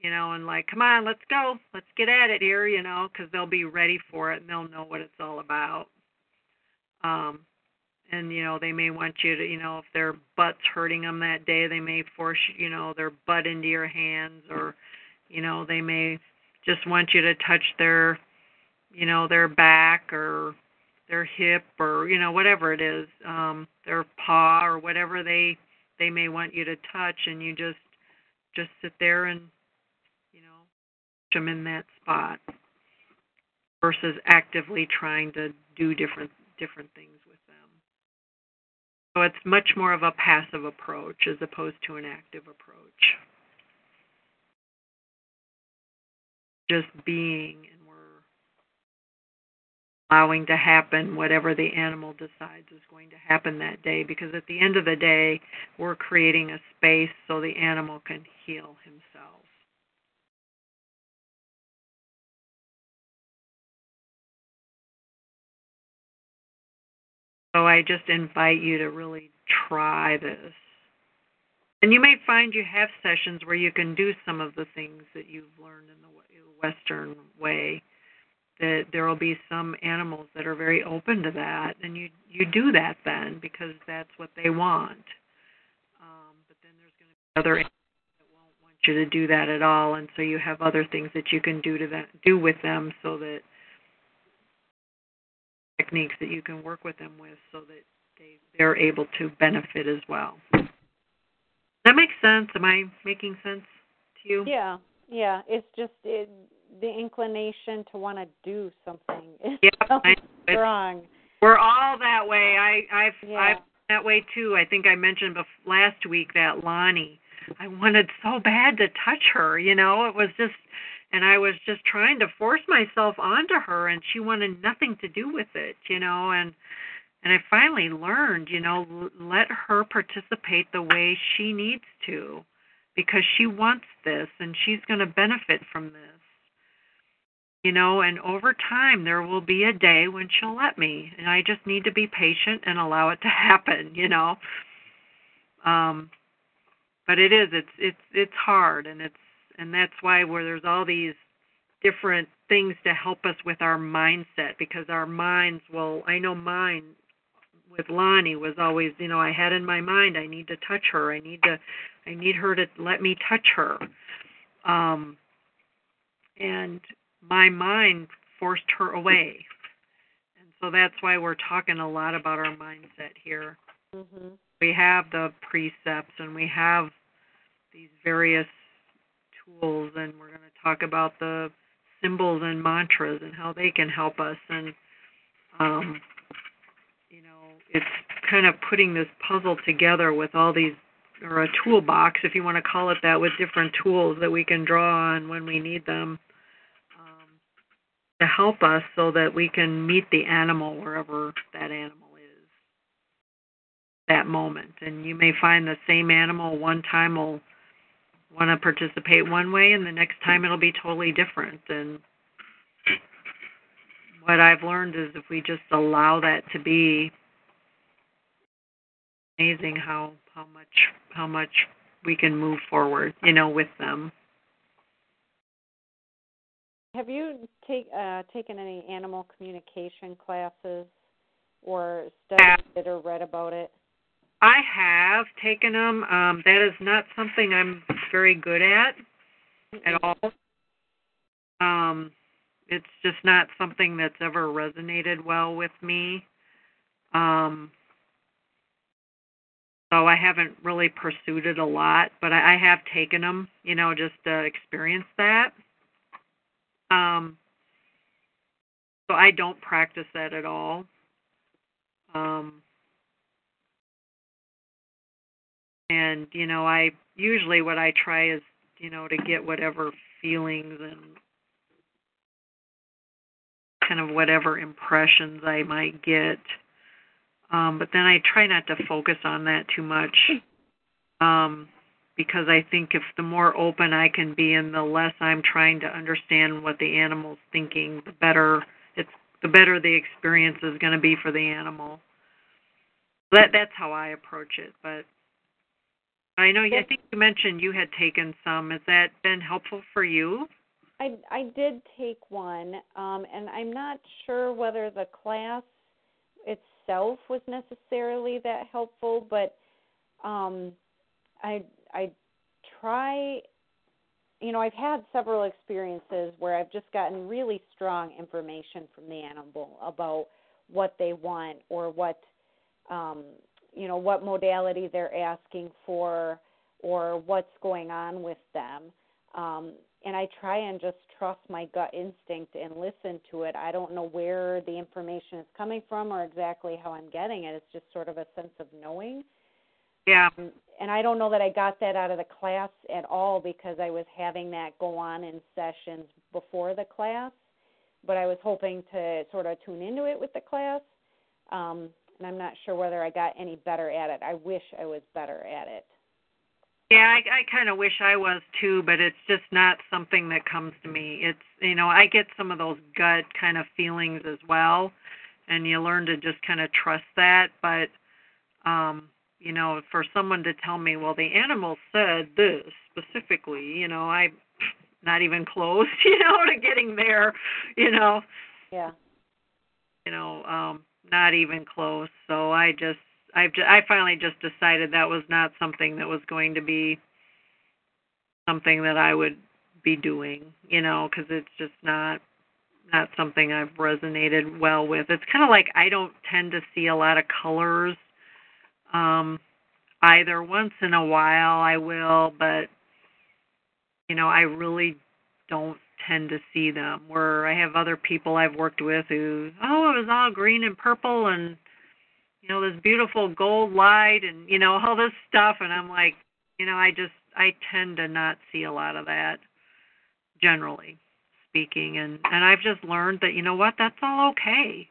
you know and like come on let's go. Let's get at it here you know because they'll be ready for it and they'll know what it's all about. Um and you know they may want you to you know if their butt's hurting them that day they may force you know their butt into your hands or you know they may just want you to touch their you know their back or their hip or you know whatever it is um their paw or whatever they they may want you to touch and you just just sit there and you know them in that spot versus actively trying to do different different things with them. so it's much more of a passive approach as opposed to an active approach. Just being allowing to happen whatever the animal decides is going to happen that day because at the end of the day, we're creating a space so the animal can heal himself. So I just invite you to really try this. And you may find you have sessions where you can do some of the things that you've learned in the Western way. That there will be some animals that are very open to that, and you you do that then because that's what they want. Um, but then there's going to be other animals that won't want you to do that at all, and so you have other things that you can do to that do with them so that techniques that you can work with them with so that they, they're able to benefit as well. That makes sense. Am I making sense to you? Yeah, yeah. It's just it, the inclination to want to do something is yeah, so strong. We're all that way. I I've yeah. I've that way too. I think I mentioned bef- last week that Lonnie. I wanted so bad to touch her. You know, it was just and I was just trying to force myself onto her and she wanted nothing to do with it, you know, and and I finally learned, you know, let her participate the way she needs to because she wants this and she's going to benefit from this. You know, and over time there will be a day when she'll let me and I just need to be patient and allow it to happen, you know. Um but it is it's it's it's hard and it's and that's why where there's all these different things to help us with our mindset because our minds will I know mine with Lonnie was always, you know, I had in my mind I need to touch her. I need to I need her to let me touch her. Um and my mind forced her away. And so that's why we're talking a lot about our mindset here. Mm-hmm. We have the precepts and we have these various tools, and we're going to talk about the symbols and mantras and how they can help us. And um, you know, it's kind of putting this puzzle together with all these, or a toolbox, if you want to call it that, with different tools that we can draw on when we need them to help us, so that we can meet the animal wherever that animal is that moment. And you may find the same animal one time will want to participate one way and the next time it'll be totally different and what I've learned is if we just allow that to be amazing how how much how much we can move forward, you know, with them. Have you take uh, taken any animal communication classes or studied it or read about it? I have taken them. Um, that is not something I'm very good at at all. Um, it's just not something that's ever resonated well with me. Um, so I haven't really pursued it a lot, but I, I have taken them, you know, just to experience that. Um, so I don't practice that at all. Um, and you know, I usually what I try is, you know, to get whatever feelings and kind of whatever impressions I might get. Um, but then I try not to focus on that too much. Um, because I think if the more open I can be and the less I'm trying to understand what the animal's thinking, the better it's the better the experience is going to be for the animal. That that's how I approach it. But I know I think you mentioned you had taken some. Has that been helpful for you? I I did take one, um, and I'm not sure whether the class itself was necessarily that helpful, but um, I I try you know, I've had several experiences where I've just gotten really strong information from the animal about what they want or what um you know, what modality they're asking for or what's going on with them. Um and I try and just trust my gut instinct and listen to it. I don't know where the information is coming from or exactly how I'm getting it. It's just sort of a sense of knowing. Yeah. Um, and I don't know that I got that out of the class at all because I was having that go on in sessions before the class, but I was hoping to sort of tune into it with the class. Um, and I'm not sure whether I got any better at it. I wish I was better at it. Yeah, I, I kind of wish I was too, but it's just not something that comes to me. It's you know I get some of those gut kind of feelings as well, and you learn to just kind of trust that. But um, you know, for someone to tell me, well, the animal said this specifically, you know, I'm not even close, you know, to getting there, you know. Yeah. You know, um, not even close. So I just I've just, I finally just decided that was not something that was going to be something that I would be doing, you know, because it's just not not something I've resonated well with. It's kind of like I don't tend to see a lot of colors um either once in a while I will, but you know, I really don't tend to see them. Where I have other people I've worked with who, oh, it was all green and purple and you know this beautiful gold light and you know all this stuff. And i'm like you know i just i tend to not see a lot of that generally speaking. And and i've just learned that you know what that's all okay.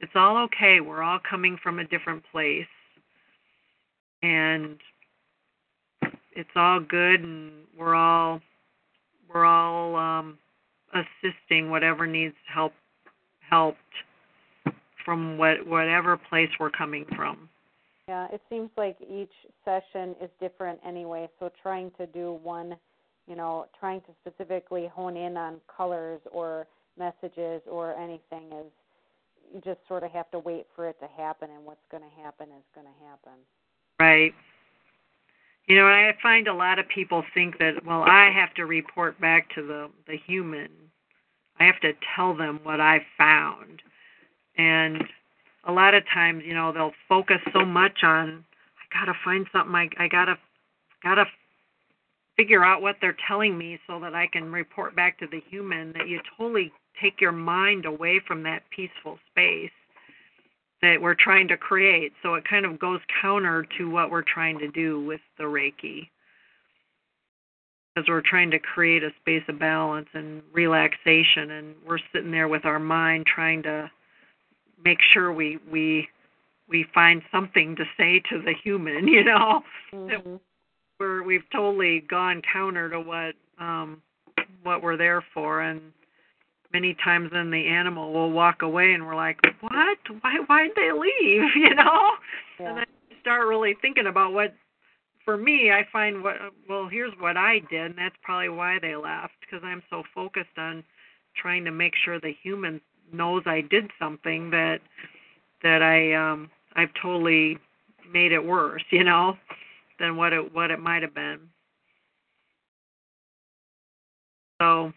It's all okay. We're all coming from a different place and it's all good and we're all we're all um assisting whatever needs help helped from what whatever place we're coming from. Yeah, it seems like each session is different anyway, so trying to do one, you know, trying to specifically hone in on colors or messages or anything is you just sort of have to wait for it to happen and what's going to happen is going to happen. Right. You know, I find a lot of people think that well, I have to report back to the the human. I have to tell them what I found and a lot of times you know they'll focus so much on i gotta find something i i gotta gotta figure out what they're telling me so that i can report back to the human that you totally take your mind away from that peaceful space that we're trying to create so it kind of goes counter to what we're trying to do with the reiki because we're trying to create a space of balance and relaxation and we're sitting there with our mind trying to make sure we we we find something to say to the human, you know. Mm-hmm. we're we've totally gone counter to what um what we're there for and many times then the animal will walk away and we're like what? Why why'd they leave? You know? Yeah. and then you start really thinking about what for me i find what well here's what i did and that's probably why they left because i'm so focused on trying to make sure the human knows i did something that that i um i've totally made it worse you know than what it what it might have been. So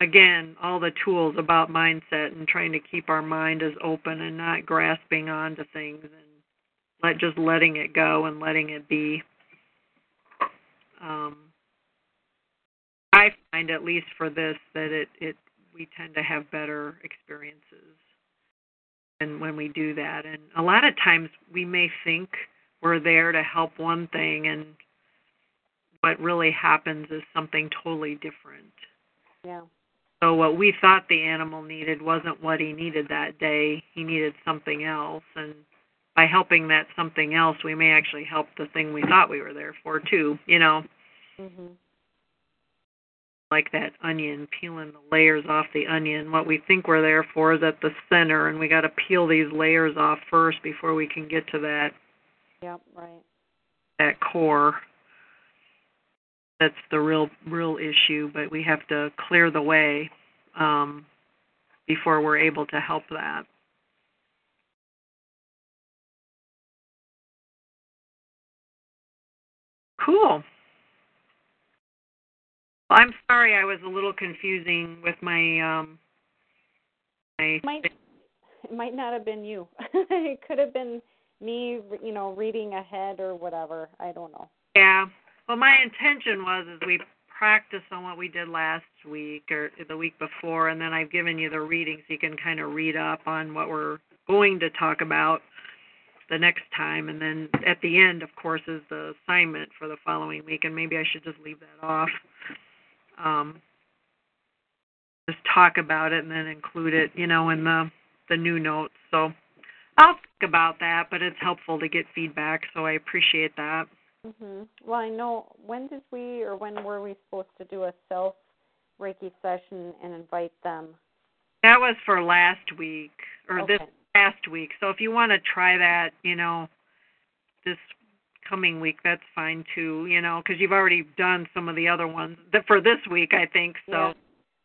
again all the tools about mindset and trying to keep our mind as open and not grasping onto things and let just letting it go and letting it be. Um i find at least for this that it it we tend to have better experiences and when we do that. And a lot of times we may think we're there to help one thing and what really happens is something totally different. Yeah. So what we thought the animal needed wasn't what he needed that day. He needed something else and by helping that something else, we may actually help the thing we thought we were there for too, you know, Mhm. like that onion, peeling the layers off the onion. What we think we're there for is at the center and we got to peel these layers off first before we can get to that Yep, right. that core. That's the real real issue, but we have to clear the way um, before we're able to help that. Cool. Well, I'm sorry I was a little confusing with my um my Might it might not have been you. it could have been me, you know, reading ahead or whatever. I don't know. Yeah. Well, my intention was is we practice on what we did last week or the week before, and then I've given you the readings so you can kind of read up on what we're going to talk about the next time, and then at the end, of course, is the assignment for the following week, and maybe I should just leave that off. Um, just talk about it and then include it, you know, in the the new notes. So I'll think about that, but it's helpful to get feedback, so I appreciate that. Mhm. Well, I know when did we or when were we supposed to do a self Reiki session and invite them? That was for last week or this Okay. past week. So if you want to try that, you know, this coming week, that's fine too. You know, because you've already done some of the other ones that for this week, I think. So Yeah.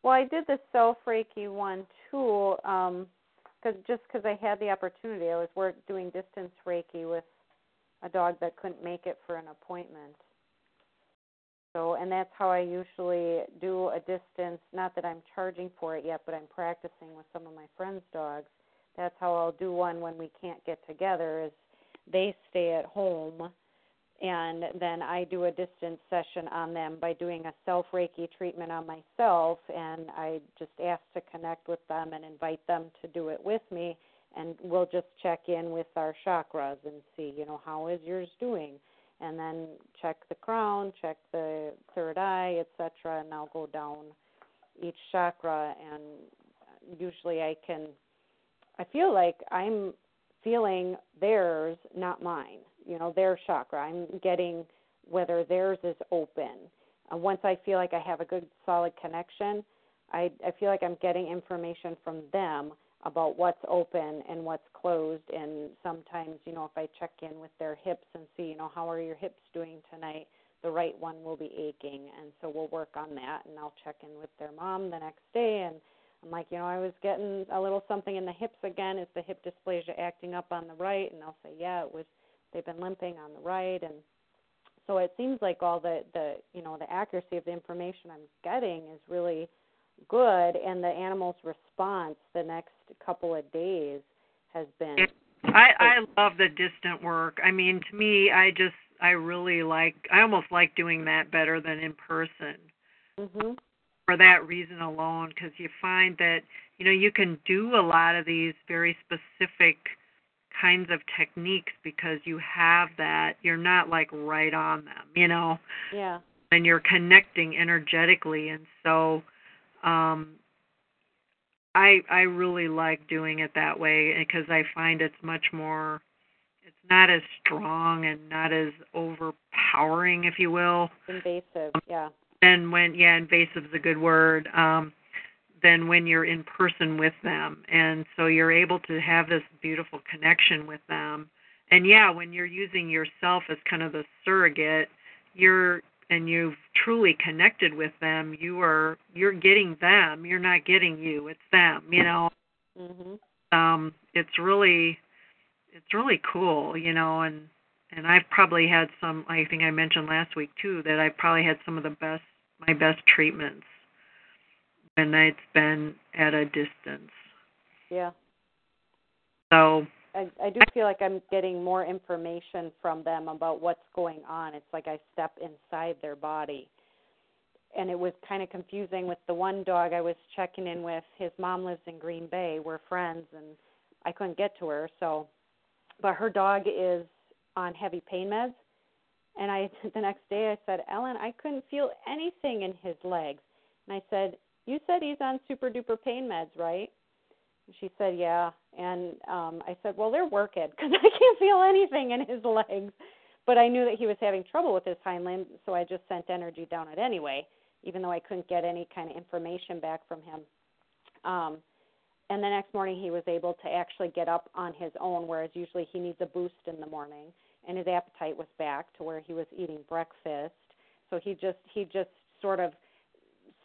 Well, I did the self Reiki one too, um, cause just because I had the opportunity, I was work doing distance Reiki with a dog that couldn't make it for an appointment. So, and that's how I usually do a distance. Not that I'm charging for it yet, but I'm practicing with some of my friends' dogs. That's how I'll do one when we can't get together. Is they stay at home and then I do a distance session on them by doing a self Reiki treatment on myself, and I just ask to connect with them and invite them to do it with me, and we'll just check in with our chakras and see, you know, how is yours doing, and then check the crown, check the third eye, etc., and I'll go down each chakra, and usually I can, I feel like I'm feeling theirs, not mine you know their chakra. I'm getting whether theirs is open. Uh, once i feel like i have a good solid connection i i feel like i'm getting information from them about what's open and what's closed and sometimes you know if i check in with their hips and see you know how are your hips doing tonight the right one will be aching and so we'll work on that and i'll check in with their mom the next day and I'm like, you know, I was getting a little something in the hips again. Is the hip dysplasia acting up on the right? And they'll say, yeah, it was they've been limping on the right and so it seems like all the the you know the accuracy of the information i'm getting is really good and the animal's response the next couple of days has been I I love the distant work. I mean, to me, I just I really like I almost like doing that better than in person. Mhm for that reason alone because you find that you know you can do a lot of these very specific kinds of techniques because you have that. You're not like right on them you know? Yeah. And you're connecting energetically and so um i i really like doing it that way because i find it's much more it's not as strong and not as overpowering, if you will. Invasive, yeah. Than when yeah, invasive is a good word. Um, than when you're in person with them, and so you're able to have this beautiful connection with them. And yeah, when you're using yourself as kind of the surrogate, you're and you've truly connected with them, you are you're getting them. You're not getting you. It's them. You know. Mhm. Um, it's really it's really cool, you know, and and I've probably had some. I think I mentioned last week too that I've probably had some of the best my best treatments when it's been at a distance. Yeah. So I, I do feel like I'm getting more information from them about what's going on. It's like I step inside their body. And it was kind of confusing with the one dog I was checking in with. His mom lives in Green Bay. We're friends, and I couldn't get to her. So, but her dog is on heavy pain meds. And I the next day I said, Ellen, I couldn't feel anything in his legs. And I said, You said he's on super duper pain meds, right? She said, Yeah. And um I said, Well, they're working because I can't feel anything in his legs. But I knew that he was having trouble with his hind limb, so I just sent energy down it anyway, even though I couldn't get any kind of information back from him. Um, and the next morning he was able to actually get up on his own, whereas usually he needs a boost in the morning. And his appetite was back to where he was eating breakfast. So he just he just sort of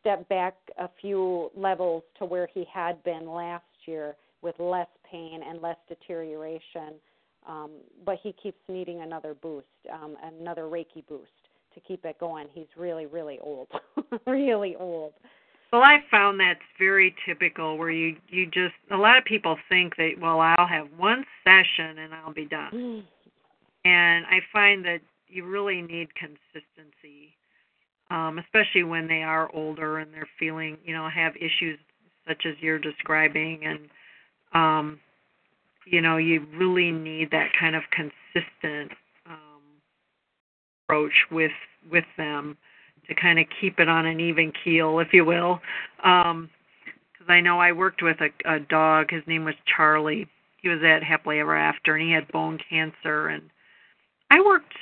stepped back a few levels to where he had been last year with less pain and less deterioration. Um, but he keeps needing another boost, um, another Reiki boost to keep it going. He's really, really old, really old. Well, I found that's very typical where you you just a lot of people think that well I'll have one session and I'll be done. and I find that you really need consistency. Um especially when they are older and they're feeling, you know, have issues such as you're describing and um you know you really need that kind of consistent um, approach with with them to kind of keep it on an even keel, if you will. Because um, I know I worked with a, a dog. His name was Charlie. He was at Happily Ever After, and he had bone cancer. And I worked,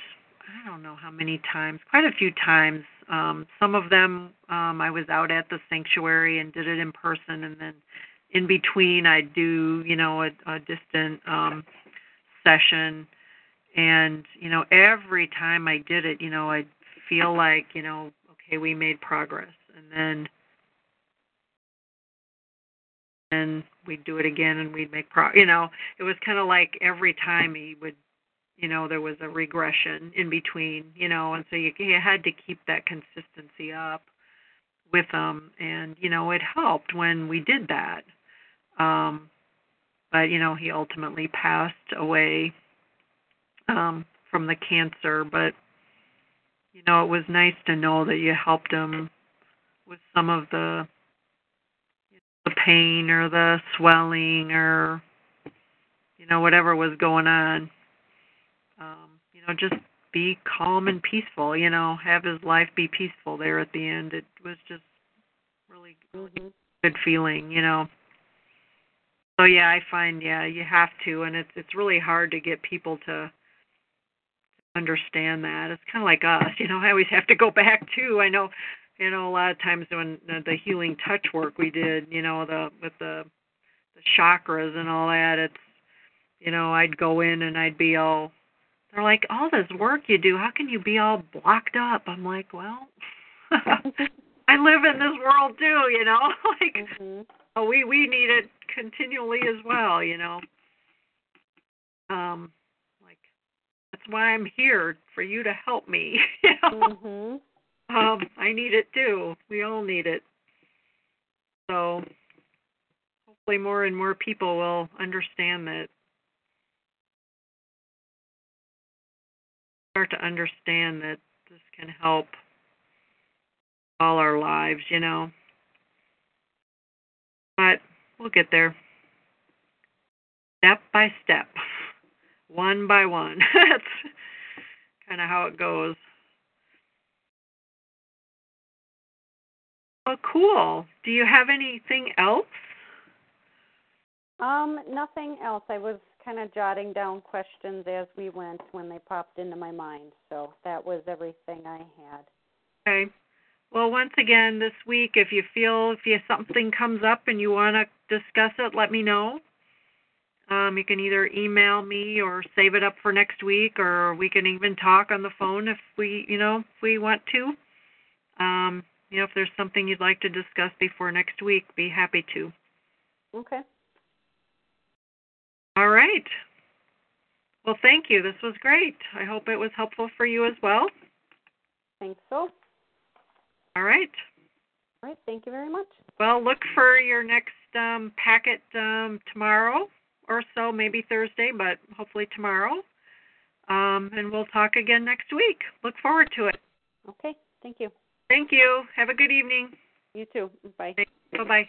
I don't know how many times, quite a few times. Um, some of them um, I was out at the sanctuary and did it in person, and then in between I'd do you know a, a distant um session. And you know every time I did it you know I'd feel like you know okay we made progress. And then and we'd do it again and we'd make pro you know it was kind of like every time he would you know there was a regression in between you know and so you, you had to keep that consistency up with them and you know it helped when we did that um, but you know, he ultimately passed away um, from the cancer. But you know, it was nice to know that you helped him with some of the you know, the pain or the swelling or you know whatever was going on. You know, just be calm and peaceful. You know, have his life be peaceful there at the end. It was just really, really Mm-hmm. good feeling. You know. So yeah, I find yeah you have to, and it's it's really hard to get people to understand that. It's kind of like us, you know. I always have to go back to. I know, you know, a lot of times when the, the healing touch work we did, you know, the with the the chakras and all that, it's you know, I'd go in and I'd be all. They're like, all this work you do, how can you be all blocked up? I'm like, well, I live in this world too, you know. like, hmm oh, we we need it continually as well, you know. Um, like that's why I'm here for you to help me. You know? Mhm. Um, I need it too. We all need it. So hopefully more and more people will understand that start to understand that this can help all our lives, you know. But we'll get there. Step by step. One by one. That's kind of how it goes. Oh, cool. Do you have anything else? Um, nothing else. I was kind of jotting down questions as we went when they popped into my mind. So that was everything I had. Okay. Well, once again, this week, if you feel if you something comes up and you want to discuss it, let me know. Um, you can either email me or save it up for next week, or we can even talk on the phone if we, you know, if we want to. Um, you know, if there's something you'd like to discuss before next week, be happy to. Okay. All right. Well, thank you. This was great. I hope it was helpful for you as well. Think so. All right. All right. Thank you very much. Well, look for your next um, packet um, tomorrow or so, maybe Thursday, but hopefully tomorrow. Um, and we'll talk again next week. Look forward to it. Okay. Thank you. Thank you. Have a good evening. You too. Bye. Bye bye.